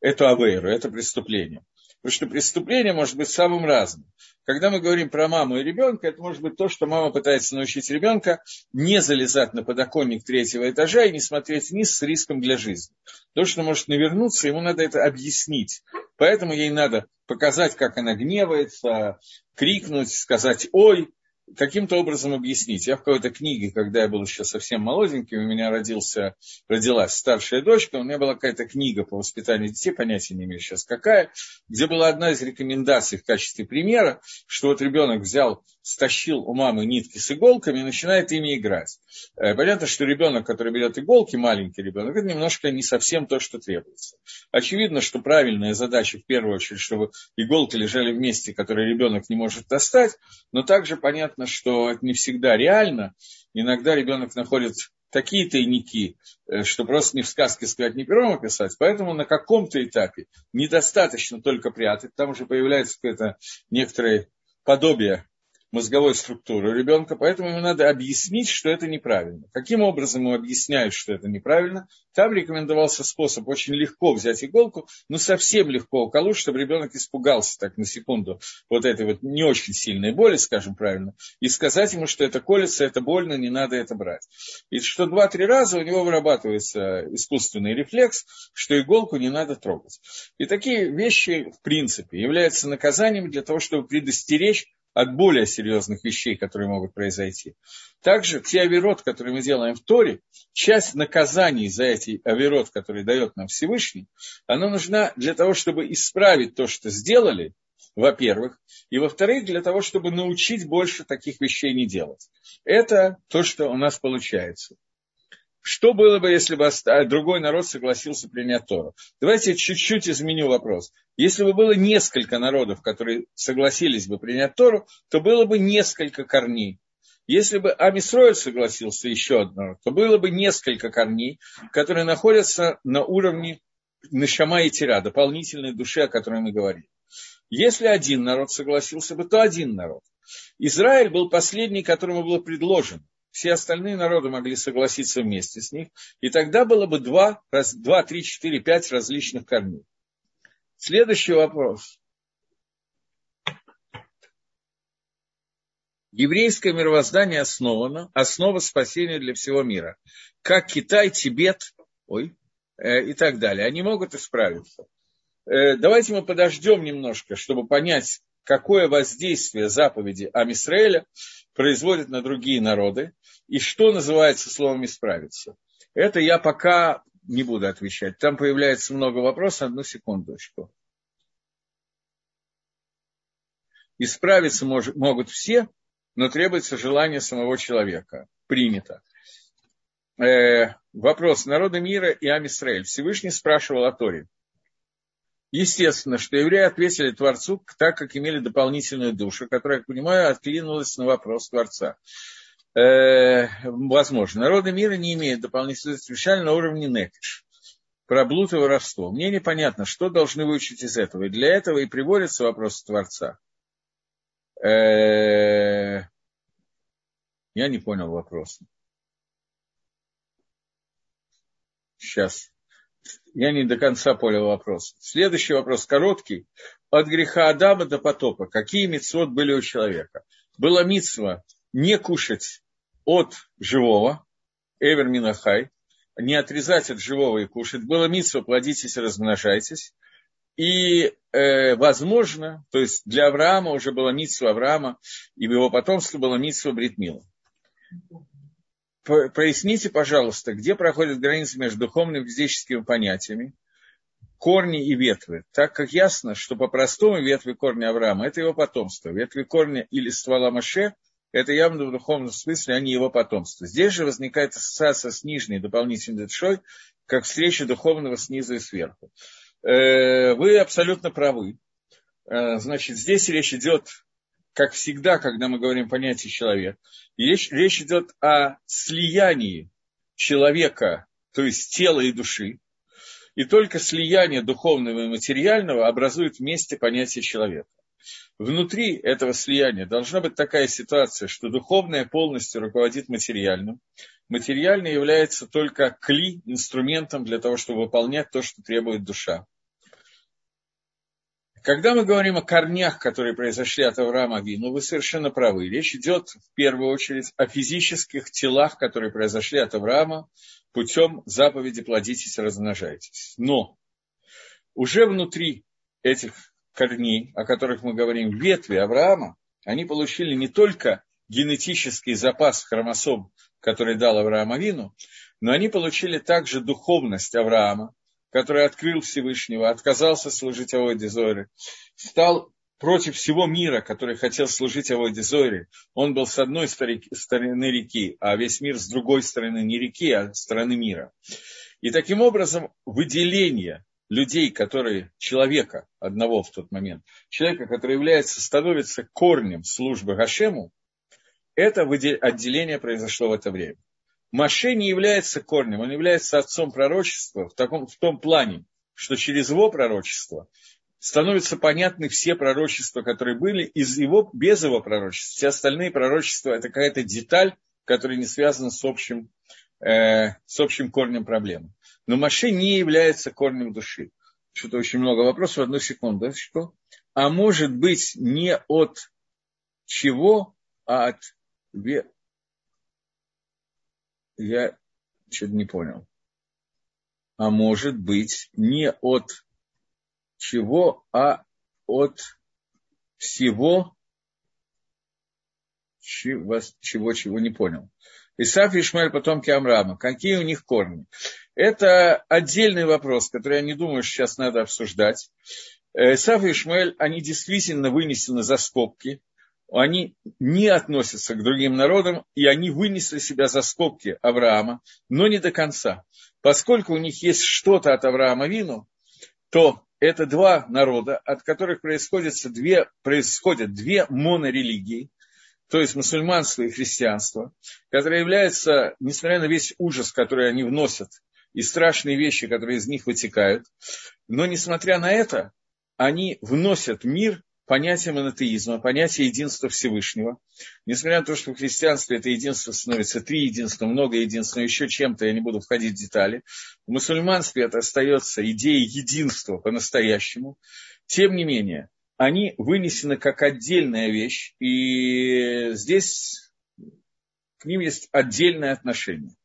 эту авейру, это преступление. Потому что преступление может быть самым разным. Когда мы говорим про маму и ребенка, это может быть то, что мама пытается научить ребенка не залезать на подоконник третьего этажа и не смотреть вниз с риском для жизни. То, что может навернуться, ему надо это объяснить. Поэтому ей надо показать, как она гневается, крикнуть, сказать «Ой!» Каким-то образом объяснить. Я в какой-то книге, когда я был еще совсем молоденьким, у меня родился, родилась старшая дочка, у меня была какая-то книга по воспитанию детей, понятия не имею сейчас какая, где была одна из рекомендаций в качестве примера, что вот ребенок взял, стащил у мамы нитки с иголками и начинает ими играть. Э, понятно, что ребенок, который берет иголки, маленький ребенок, это немножко не совсем то, что требуется. Очевидно, что правильная задача в первую очередь, чтобы иголки лежали в месте, ребенок не может достать, но также понятно, понятно, что это не всегда реально. Иногда ребенок находит такие тайники, э, что просто не в сказке сказать, не пером описать. Поэтому на каком-то этапе недостаточно только прятать. Там уже появляется какое-то некоторое подобие мозговой структуры ребенка, поэтому ему надо объяснить, что это неправильно. Каким образом ему объясняют, что это неправильно? Там рекомендовался способ очень легко взять иголку, но совсем легко уколоть, чтобы ребенок испугался так на секунду вот этой вот не очень сильной боли, скажем правильно, и сказать ему, что это колется, это больно, не надо это брать. И что два-три раза у него вырабатывается искусственный рефлекс, что иголку не надо трогать. И такие вещи, в принципе, являются наказанием для того, чтобы предостеречь от более серьезных вещей, которые могут произойти. Также те авирот, которые мы делаем в Торе, часть наказаний за эти авирот, которые дает нам Всевышний, она нужна для того, чтобы исправить то, что сделали, во-первых, и во-вторых, для того, чтобы научить больше таких вещей не делать. Это то, что у нас получается. Что было бы, если бы другой народ согласился принять Тору? Давайте я чуть-чуть изменю вопрос. Если бы было несколько народов, которые согласились бы принять Тору, то было бы несколько корней. Если бы Амисроэль согласился еще одно, то было бы несколько корней, которые находятся на уровне Нашама и Тира, дополнительной души, о которой мы говорили. Если один народ согласился бы, то один народ. Израиль был последний, которому было предложено все остальные народы могли согласиться вместе с них, и тогда было бы два, раз, два три, четыре, пять различных корней. Следующий вопрос. Еврейское мировоздание основано, основа спасения для всего мира. Как Китай, Тибет, ой, э, и так далее. Они могут исправиться. Э, давайте мы подождем немножко, чтобы понять, какое воздействие заповеди Амисраэля производит на другие народы, и что называется словом «исправиться». Это я пока не буду отвечать. Там появляется много вопросов. Одну секундочку. Исправиться мож, могут все, но требуется желание самого человека. Принято. Э, вопрос. Народы мира и Амисраэль. Всевышний спрашивал о Торе. Естественно, что евреи ответили Творцу так, как имели дополнительную душу, которая, я понимаю, отклинулась на вопрос Творца. Э, возможно. Народы мира не имеют дополнительного отвечали на уровне некиш. Про блуд и воровство. Мне непонятно, что должны выучить из этого. И для этого и приводится вопрос Творца. Э, я не понял вопроса. Сейчас я не до конца понял вопрос. Следующий вопрос короткий. От греха Адама до потопа. Какие мецвод были у человека? Была мицва не кушать от живого, Эвер Минахай, не отрезать от живого и кушать. Было митсва, плодитесь и размножайтесь. И, э, возможно, то есть для Авраама уже было митсва Авраама, и в его потомстве было митсва Бритмила. Проясните, пожалуйста, где проходит граница между духовными и физическими понятиями, корни и ветвы, так как ясно, что по-простому ветви корни Авраама – это его потомство. Ветви корня или ствола Маше – это явно в духовном смысле, а не его потомство. Здесь же возникает ассоциация с нижней дополнительной душой, как встреча духовного снизу и сверху. Э, вы абсолютно правы. Э, значит, здесь речь идет, как всегда, когда мы говорим понятие человек, речь, речь идет о слиянии человека, то есть тела и души, и только слияние духовного и материального образует вместе понятие человека. Внутри этого слияния должна быть такая ситуация, что духовное полностью руководит материальным. Материальное является только кли, инструментом для того, чтобы выполнять то, что требует душа. Когда мы говорим о корнях, которые произошли от Авраама Авину, вы совершенно правы. Речь идет в первую очередь о физических телах, которые произошли от Авраама путем заповеди «плодитесь размножайтесь». Но уже внутри этих корней, о которых мы говорим, ветви Авраама, они получили не только генетический запас хромосом, который дал Авраам Авину, но они получили также духовность Авраама, который открыл Всевышнего, отказался служить Авойде Зоре, стал против всего мира, который хотел служить Авойде Зоре. Он был с одной стороны реки, а весь мир с другой стороны, не реки, а стороны мира. И таким образом выделение людей, которые, человека одного в тот момент, человека, который является, становится корнем службы Гашему, это отделение произошло в это время. Маше не является корнем, он является отцом пророчества в, таком, в том плане, что через его пророчество становятся понятны все пророчества, которые были, из его, без его пророчества. Все остальные пророчества – это какая-то деталь, которая не связана с общим, э, с общим корнем проблемы. Но Маше не является корнем души. Что-то очень много вопросов, одну секунду. Что? А может быть не от чего, а от я что-то не понял. А может быть, не от чего, а от всего, чего, чего, не понял. Исаф и Ишмаэль, потомки Амрама. Какие у них корни? Это отдельный вопрос, который я не думаю, сейчас надо обсуждать. Исаф и Ишмаэль, они действительно вынесены за скобки они не относятся к другим народам, и они вынесли себя за скобки Авраама, но не до конца. Поскольку у них есть что-то от Авраама Вину, то это два народа, от которых происходят две, происходят две монорелигии, то есть мусульманство и христианство, которые являются, несмотря на весь ужас, который они вносят, и страшные вещи, которые из них вытекают, но несмотря на это, они вносят мир понятие монотеизма, понятие единства Всевышнего. Несмотря на то, что в христианстве это единство становится три единства, много единства, еще чем-то, я не буду входить в детали. В мусульманстве это остается идея единства по-настоящему. Тем не менее, они вынесены как отдельная вещь, и здесь к ним есть отдельное отношение.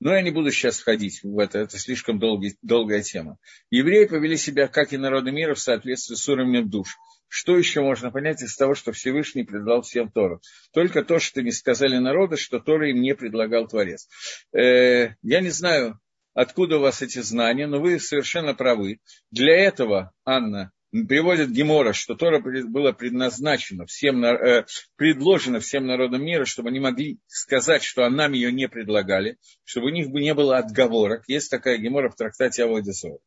Но я не буду сейчас входить в это, это слишком долгий, долгая тема. Евреи повели себя, как и народы мира, в соответствии с уровнем душ. Что еще можно понять из того, что Всевышний предлагал всем Тору? Только то, что не сказали народу, что Тора им не предлагал Творец. Э, я не знаю, откуда у вас эти знания, но вы совершенно правы. Для этого, Анна, приводит Гемора, что Тора было предназначено всем, э, предложено всем народам мира, чтобы они могли сказать, что нам ее не предлагали, чтобы у них бы не было отговорок. Есть такая Гемора в трактате Авойдесора.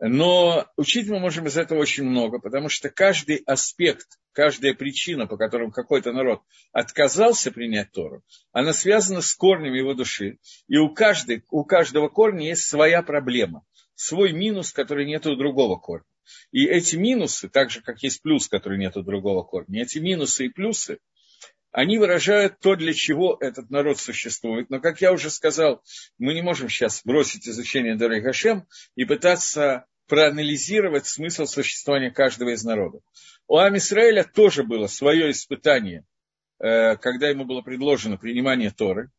Но учить мы можем из этого очень много, потому что каждый аспект, каждая причина, по которым какой-то народ отказался принять Тору, она связана с корнем его души. И у, каждой, у каждого корня есть своя проблема, свой минус, который нет у другого корня. И эти минусы, так же, как есть плюс, который нет у другого корня, эти минусы и плюсы, они выражают то, для чего этот народ существует. Но, как я уже сказал, мы не можем сейчас бросить изучение Дорей Гашем и пытаться проанализировать смысл существования каждого из народов. У Амисраэля тоже было свое испытание, э, когда ему было предложено принимание Торы.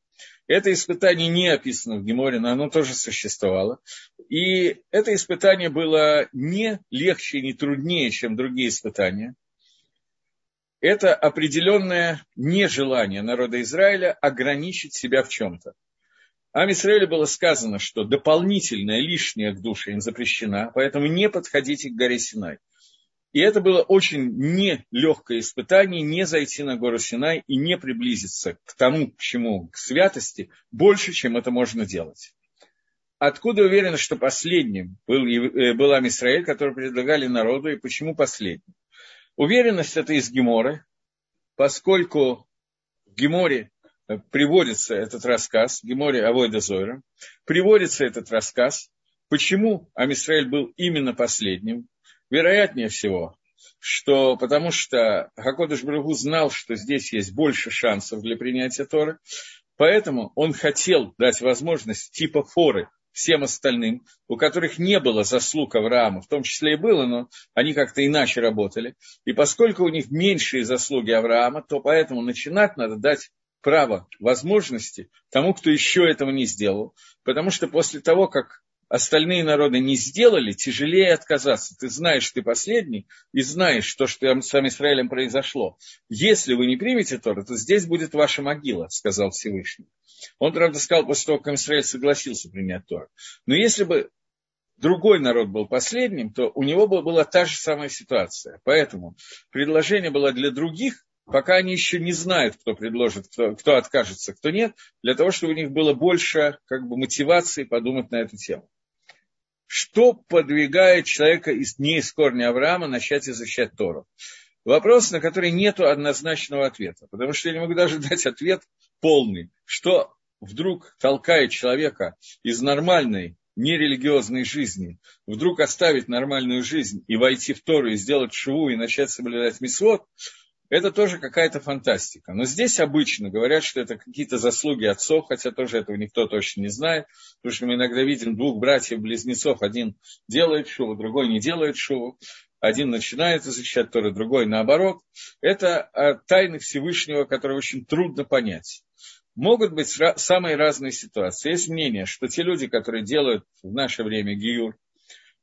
Это испытание не описано в Геморе, но оно тоже существовало. И это испытание было не легче, не труднее, чем другие испытания. Это определенное нежелание народа Израиля ограничить себя в чем-то. Ам Исраилю было сказано, что дополнительная, лишняя к душе им запрещена, поэтому не подходите к горе Синай. И это было очень нелегкое испытание, не зайти на гору Синай и не приблизиться к тому, к чему, к святости, больше, чем это можно делать. Откуда уверены, что последним был, э, был Амисраэль, который предлагали народу, и почему последним? Уверенность это из Геморы, поскольку в Геморе э, приводится этот рассказ, Геморе Авойда Зойра, приводится этот рассказ, почему Амисраэль был именно последним, Вероятнее всего, что потому что Хакодыш Брагу знал, что здесь есть больше шансов для принятия Торы, поэтому он хотел дать возможность типа форы всем остальным, у которых не было заслуг Авраама, в том числе и было, но они как-то иначе работали. И поскольку у них меньшие заслуги Авраама, то поэтому начинать надо дать право, возможности тому, кто еще этого не сделал. Потому что после того, как остальные народы не сделали, тяжелее отказаться. Ты знаешь, ты последний, и знаешь то, что с Израилем произошло. Если вы не примете Тору, то здесь будет ваша могила, сказал Всевышний. Он, правда, сказал после того, как Израиль согласился принять Тору. Но если бы другой народ был последним, то у него была та же самая ситуация. Поэтому предложение было для других, пока они еще не знают, кто предложит, кто, кто откажется, кто нет, для того, чтобы у них было больше как бы, мотивации подумать на эту тему. Что подвигает человека из, не из корня Авраама начать изучать Тору? Вопрос, на который нет однозначного ответа, потому что я не могу даже дать ответ полный. Что вдруг толкает человека из нормальной, нерелигиозной жизни, вдруг оставить нормальную жизнь и войти в Тору и сделать шву и начать соблюдать мисвод, это тоже какая-то фантастика. Но здесь обычно говорят, что это какие-то заслуги отцов, хотя тоже этого никто точно не знает, потому что мы иногда видим двух братьев-близнецов, один делает шуву, другой не делает шуву, один начинает изучать Торы, другой наоборот. Это а, тайны Всевышнего, которые очень трудно понять. Могут быть самые разные ситуации. Есть мнение, что те люди, которые делают в наше время гиюр,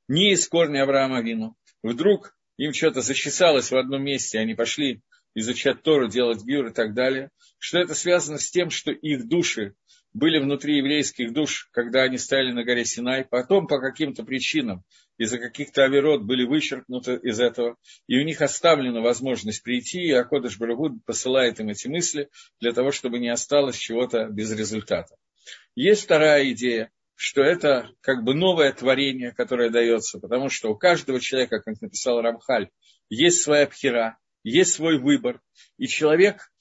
не из корня Авраама Вину, вдруг им что-то зачесалось в одном месте, они пошли изучать Тору, делать гюр и так далее, что это связано с тем, что их души были внутри еврейских душ, когда они стояли на горе Синай, потом по каким-то причинам из-за каких-то оверот были вычеркнуты из этого, и у них оставлена возможность прийти, и Акодыш Барагуд посылает им эти мысли для того, чтобы не осталось чего-то без результата. Есть вторая идея, что это как бы новое творение, которое дается, потому что у каждого человека, как написал Рамхаль, есть своя пхера, есть свой выбор. И человек,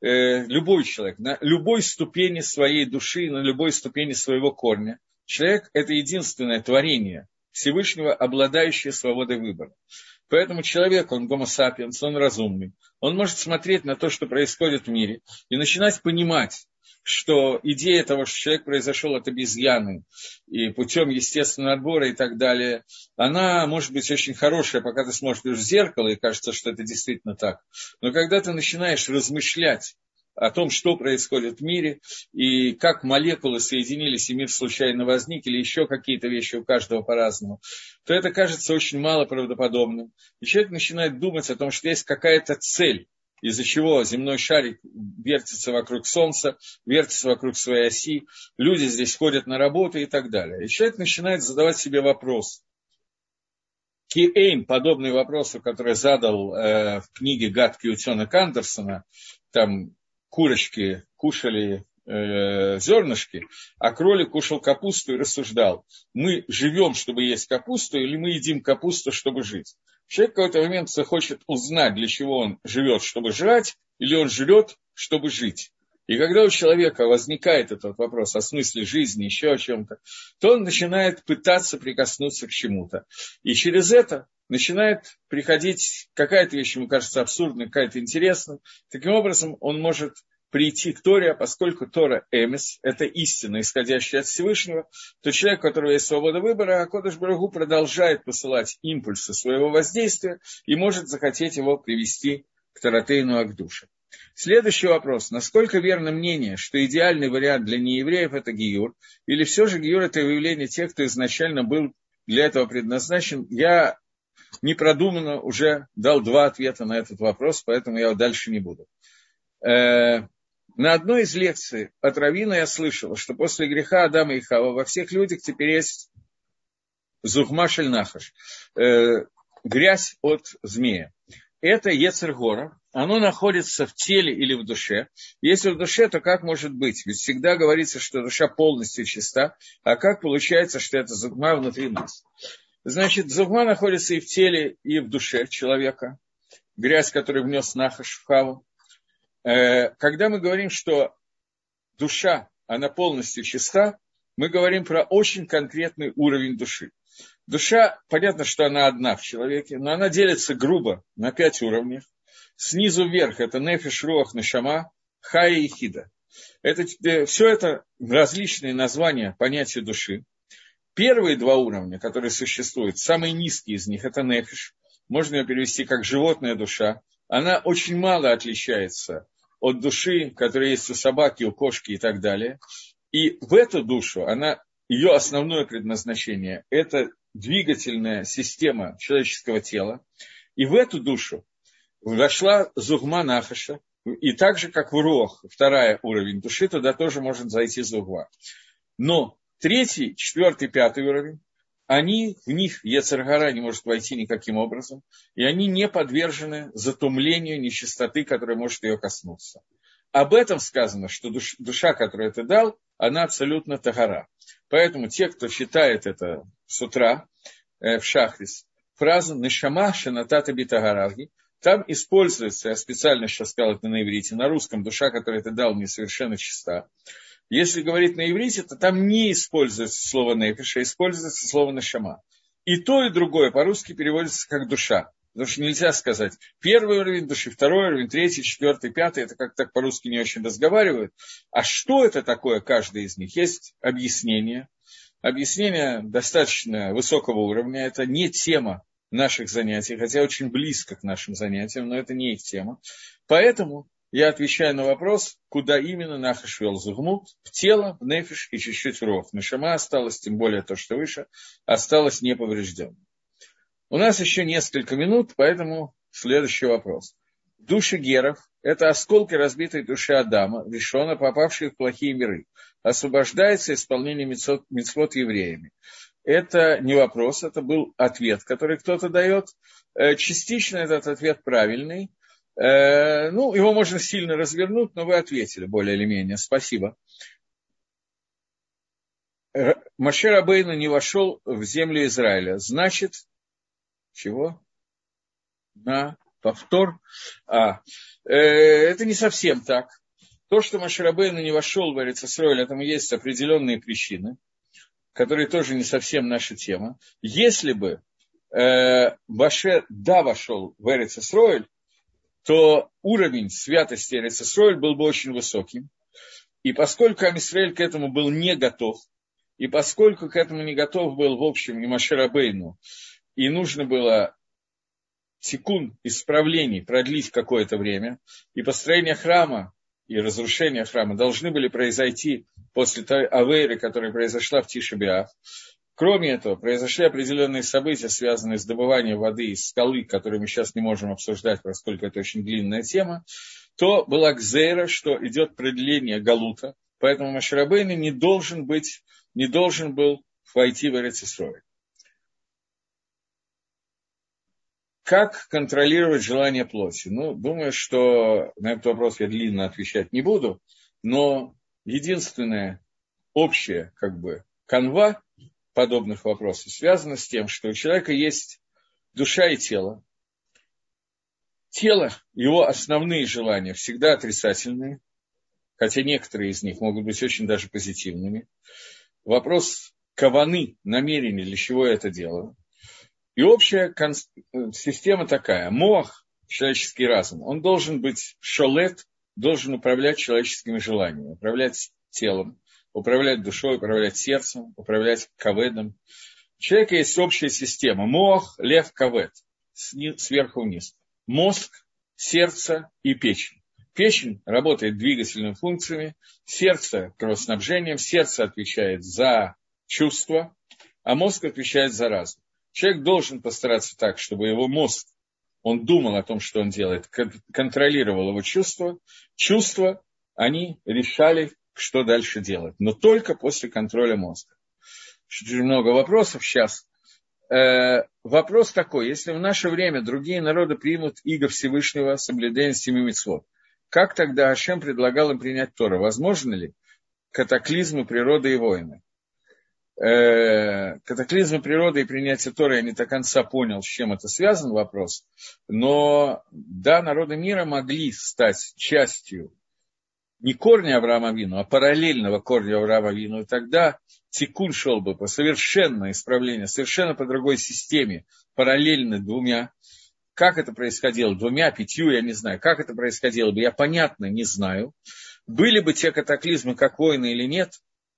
э, любой человек, на любой ступени своей души, на любой ступени своего корня, человек – это единственное творение Всевышнего, обладающее свободой выбора. Поэтому человек, он гомосапиенс, он разумный. Он может смотреть на то, что происходит в мире, и начинать понимать, что идея того, что человек произошел от обезьяны и путем естественного отбора и так далее, она может быть очень хорошая, пока ты смотришь в зеркало и кажется, что это действительно так. Но когда ты начинаешь размышлять о том, что происходит в мире, и как молекулы соединились, и мир случайно возник, или еще какие-то вещи у каждого по-разному, то это кажется очень мало правдоподобным. И человек начинает думать о том, что есть какая-то цель, из-за чего земной шарик вертится вокруг Солнца, вертится вокруг своей оси, люди здесь ходят на работу и так далее. И человек начинает задавать себе вопрос. Киэйн, подобный вопросу, который задал э, в книге «Гадкий утенок» Андерсона, там курочки кушали э, зернышки, а кролик кушал капусту и рассуждал, мы живем, чтобы есть капусту, или мы едим капусту, чтобы жить. Человек в какой-то момент захочет узнать, для чего он живет, чтобы жрать, или он живет, чтобы жить. И когда у человека возникает этот вопрос о смысле жизни, еще о чем-то, то он начинает пытаться прикоснуться к чему-то. И через это начинает приходить какая-то вещь, ему кажется абсурдной, какая-то интересная. Таким образом, он может прийти к Торе, а поскольку Тора Эмис – это истина, исходящая от Всевышнего, то человек, у которого есть свобода выбора, а Кодыш Барагу продолжает посылать импульсы своего воздействия и может захотеть его привести к Таратейну Агдуше. Следующий вопрос. Насколько верно мнение, что идеальный вариант для неевреев – это гиюр? Или все же гиюр – это выявление тех, кто изначально был для этого предназначен? Я непродуманно уже дал два ответа на этот вопрос, поэтому я дальше не буду. Э, на одной из лекций от Равина я слышал, что после греха Адама и Хава во всех людях теперь есть зухмашель нахаш, э, грязь от змея. Это Ецергора, оно находится в теле или в душе. Если в душе, то как может быть? Ведь всегда говорится, что душа полностью чиста, а как получается, что это зухма внутри нас? Значит, зухма находится и в теле, и в душе человека. Грязь, которую внес Нахаш в Хаву. Э, когда мы говорим, что душа, она полностью чиста, мы говорим про очень конкретный уровень души. Душа, понятно, что она одна в человеке, но она делится грубо на пять уровней. Снизу вверх это нефиш, руах, нешама, хая и хида. Это, э, все это различные названия понятия души. Первые два уровня, которые существуют, самые низкие из них, это нефиш. Можно ее перевести как животная душа. Она очень мало отличается от души, которая есть у собаки, у кошки и так далее. И в эту душу, она, ее основное предназначение – это двигательная система человеческого тела. И в эту душу вошла зугма нахаша, и так же, как в Руах, вторая уровень души, туда тоже может зайти зугма. Но третий, четвертый, пятый уровень, они, в них Ецаргара не может войти никаким образом, и они не подвержены затумлению нечистоты, которая может ее коснуться. Об этом сказано, что душ, душа, которую ты дал, она абсолютно тагара. Поэтому те, кто читает это с утра э, в шахрис, фразу «Нешама шанатата битагараги», там используется, я специально сейчас сказал это на иврите, на русском, душа, которую ты дал мне, совершенно чиста. Если говорить на иврите, то там не используется слово нефиш, а используется слово нашама. И то, и другое по-русски переводится как душа. Потому что нельзя сказать первый уровень души, второй уровень, третий, четвертый, пятый. Это как так по-русски не очень разговаривают. А что это такое, каждый из них? Есть объяснение. Объяснение достаточно высокого уровня. Это не тема наших занятий, хотя очень близко к нашим занятиям, но это не их тема. Поэтому я отвечаю на вопрос, куда именно Нахаш вел Зугмут, в тело, в нефиш и чуть-чуть в ров. Нашама осталось, тем более то, что выше, осталось неповрежденным. У нас еще несколько минут, поэтому следующий вопрос. Души геров – это осколки разбитой души Адама, решено попавшие в плохие миры. Освобождается исполнение мецвод евреями. Это не вопрос, это был ответ, который кто-то дает. Э, частично этот ответ правильный – ну, его можно сильно развернуть, но вы ответили более или менее. Спасибо. Машер Абейна не вошел в землю Израиля. Значит, чего? На повтор. А, э, это не совсем так. То, что Машер Абейна не вошел в Эрицесройль, этому есть определенные причины, которые тоже не совсем наша тема. Если бы э, Башер да вошел в Эрицесройль, то уровень святости Эрицесройль был бы очень высоким. И поскольку Амисраэль к этому был не готов, и поскольку к этому не готов был, в общем, и Маширабейну, и нужно было секунд исправлений продлить какое-то время, и построение храма и разрушение храма должны были произойти после той авейры, которая произошла в Тишебиах, Кроме этого, произошли определенные события, связанные с добыванием воды из скалы, которые мы сейчас не можем обсуждать, поскольку это очень длинная тема, то была кзейра, что идет продление Галута, поэтому Маширабейн не должен быть, не должен был войти в Эрицесрой. Как контролировать желание плоти? Ну, думаю, что на этот вопрос я длинно отвечать не буду, но единственное общее, как бы, канва подобных вопросов связано с тем, что у человека есть душа и тело. Тело, его основные желания всегда отрицательные, хотя некоторые из них могут быть очень даже позитивными. Вопрос каваны, намерения, для чего я это делаю. И общая система такая. Мох, человеческий разум, он должен быть шолет, должен управлять человеческими желаниями, управлять телом, управлять душой, управлять сердцем, управлять каведом. У человека есть общая система. Мох, лев, кавед. Сверху вниз. Мозг, сердце и печень. Печень работает двигательными функциями, сердце кровоснабжением, сердце отвечает за чувства, а мозг отвечает за разум. Человек должен постараться так, чтобы его мозг, он думал о том, что он делает, контролировал его чувства. Чувства, они решали, что дальше делать, но только после контроля мозга. Очень много вопросов сейчас. Э, вопрос такой, если в наше время другие народы примут иго Всевышнего соблюдения семи митцвот, как тогда Ашем предлагал им принять Тора? Возможно ли катаклизмы природы и войны? Э, катаклизмы природы и принятие Торы я не до конца понял, с чем это связан вопрос, но да, народы мира могли стать частью не корня Авраама Вину, а параллельного корня Авраама Вину, и тогда тикун шел бы по совершенно исправлению, совершенно по другой системе, параллельно двумя. Как это происходило? Двумя, пятью, я не знаю. Как это происходило бы, я понятно не знаю. Были бы те катаклизмы, как войны или нет,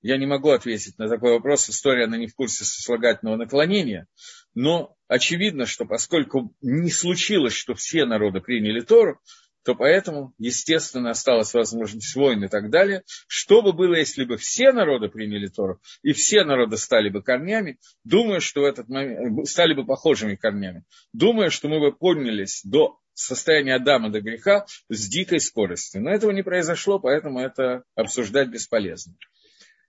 я не могу ответить на такой вопрос. История, она не в курсе сослагательного наклонения. Но очевидно, что поскольку не случилось, что все народы приняли Тору, то поэтому, естественно, осталась возможность войн и так далее. Что бы было, если бы все народы приняли Тору, и все народы стали бы корнями, думаю, что в этот момент, стали бы похожими корнями. Думаю, что мы бы поднялись до состояния Адама до греха с дикой скоростью. Но этого не произошло, поэтому это обсуждать бесполезно.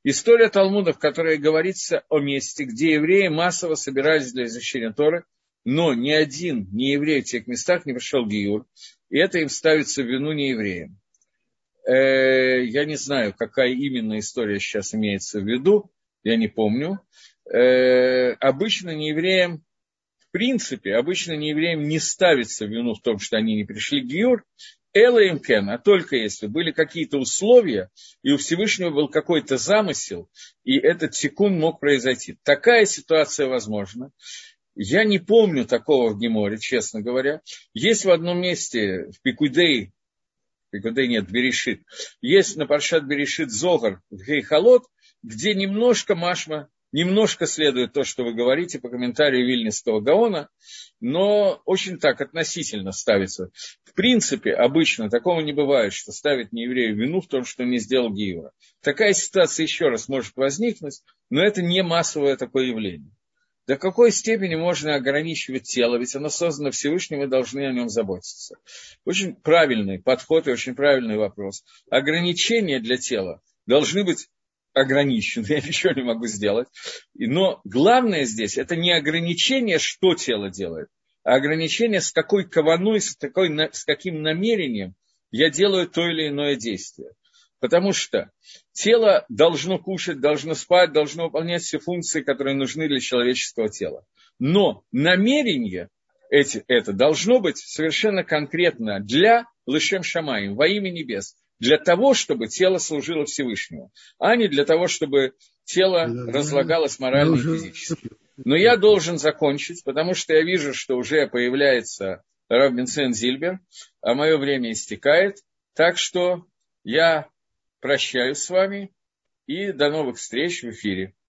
История Талмуда, в которой говорится о месте, где евреи массово собирались для изучения Торы, но ни один не еврей в тех местах не пришел в Гиюр, и это им ставится в вину неевреям. Э, я не знаю, какая именно история сейчас имеется в виду, я не помню. Э, обычно неевреям, в принципе, обычно неевреям не ставится в вину в том, что они не пришли к Гиюр, Эла им кен, а только если были какие-то условия, и у Всевышнего был какой-то замысел, и этот секунд мог произойти. Такая ситуация возможна. Я не помню такого в Геморе, честно говоря. Есть в одном месте, в Пикудей, Пикудей нет, Берешит, есть на Паршат Берешит Зогар в Гейхалот, где немножко Машма, немножко следует то, что вы говорите по комментарию Вильнинского Гаона, но очень так относительно ставится. В принципе, обычно такого не бывает, что ставит нееврею вину в том, что не сделал Гиюра. Такая ситуация еще раз может возникнуть, но это не массовое такое явление. До какой степени можно ограничивать тело, ведь оно создано Всевышним, мы должны о нем заботиться. Очень правильный подход и очень правильный вопрос. Ограничения для тела должны быть ограничены, я ничего не могу сделать. Но главное здесь, это не ограничение, что тело делает, а ограничение, с какой кованой, с, такой, с каким намерением я делаю то или иное действие. Потому что тело должно кушать, должно спать, должно выполнять все функции, которые нужны для человеческого тела. Но намерение эти, это должно быть совершенно конкретно для Лышем Шамаем, во имя небес, для того, чтобы тело служило Всевышнему, а не для того, чтобы тело разлагалось морально и физически. Но я должен закончить, потому что я вижу, что уже появляется Рав Бенсен Зильбер, а мое время истекает. Так что я прощаюсь с вами и до новых встреч в эфире.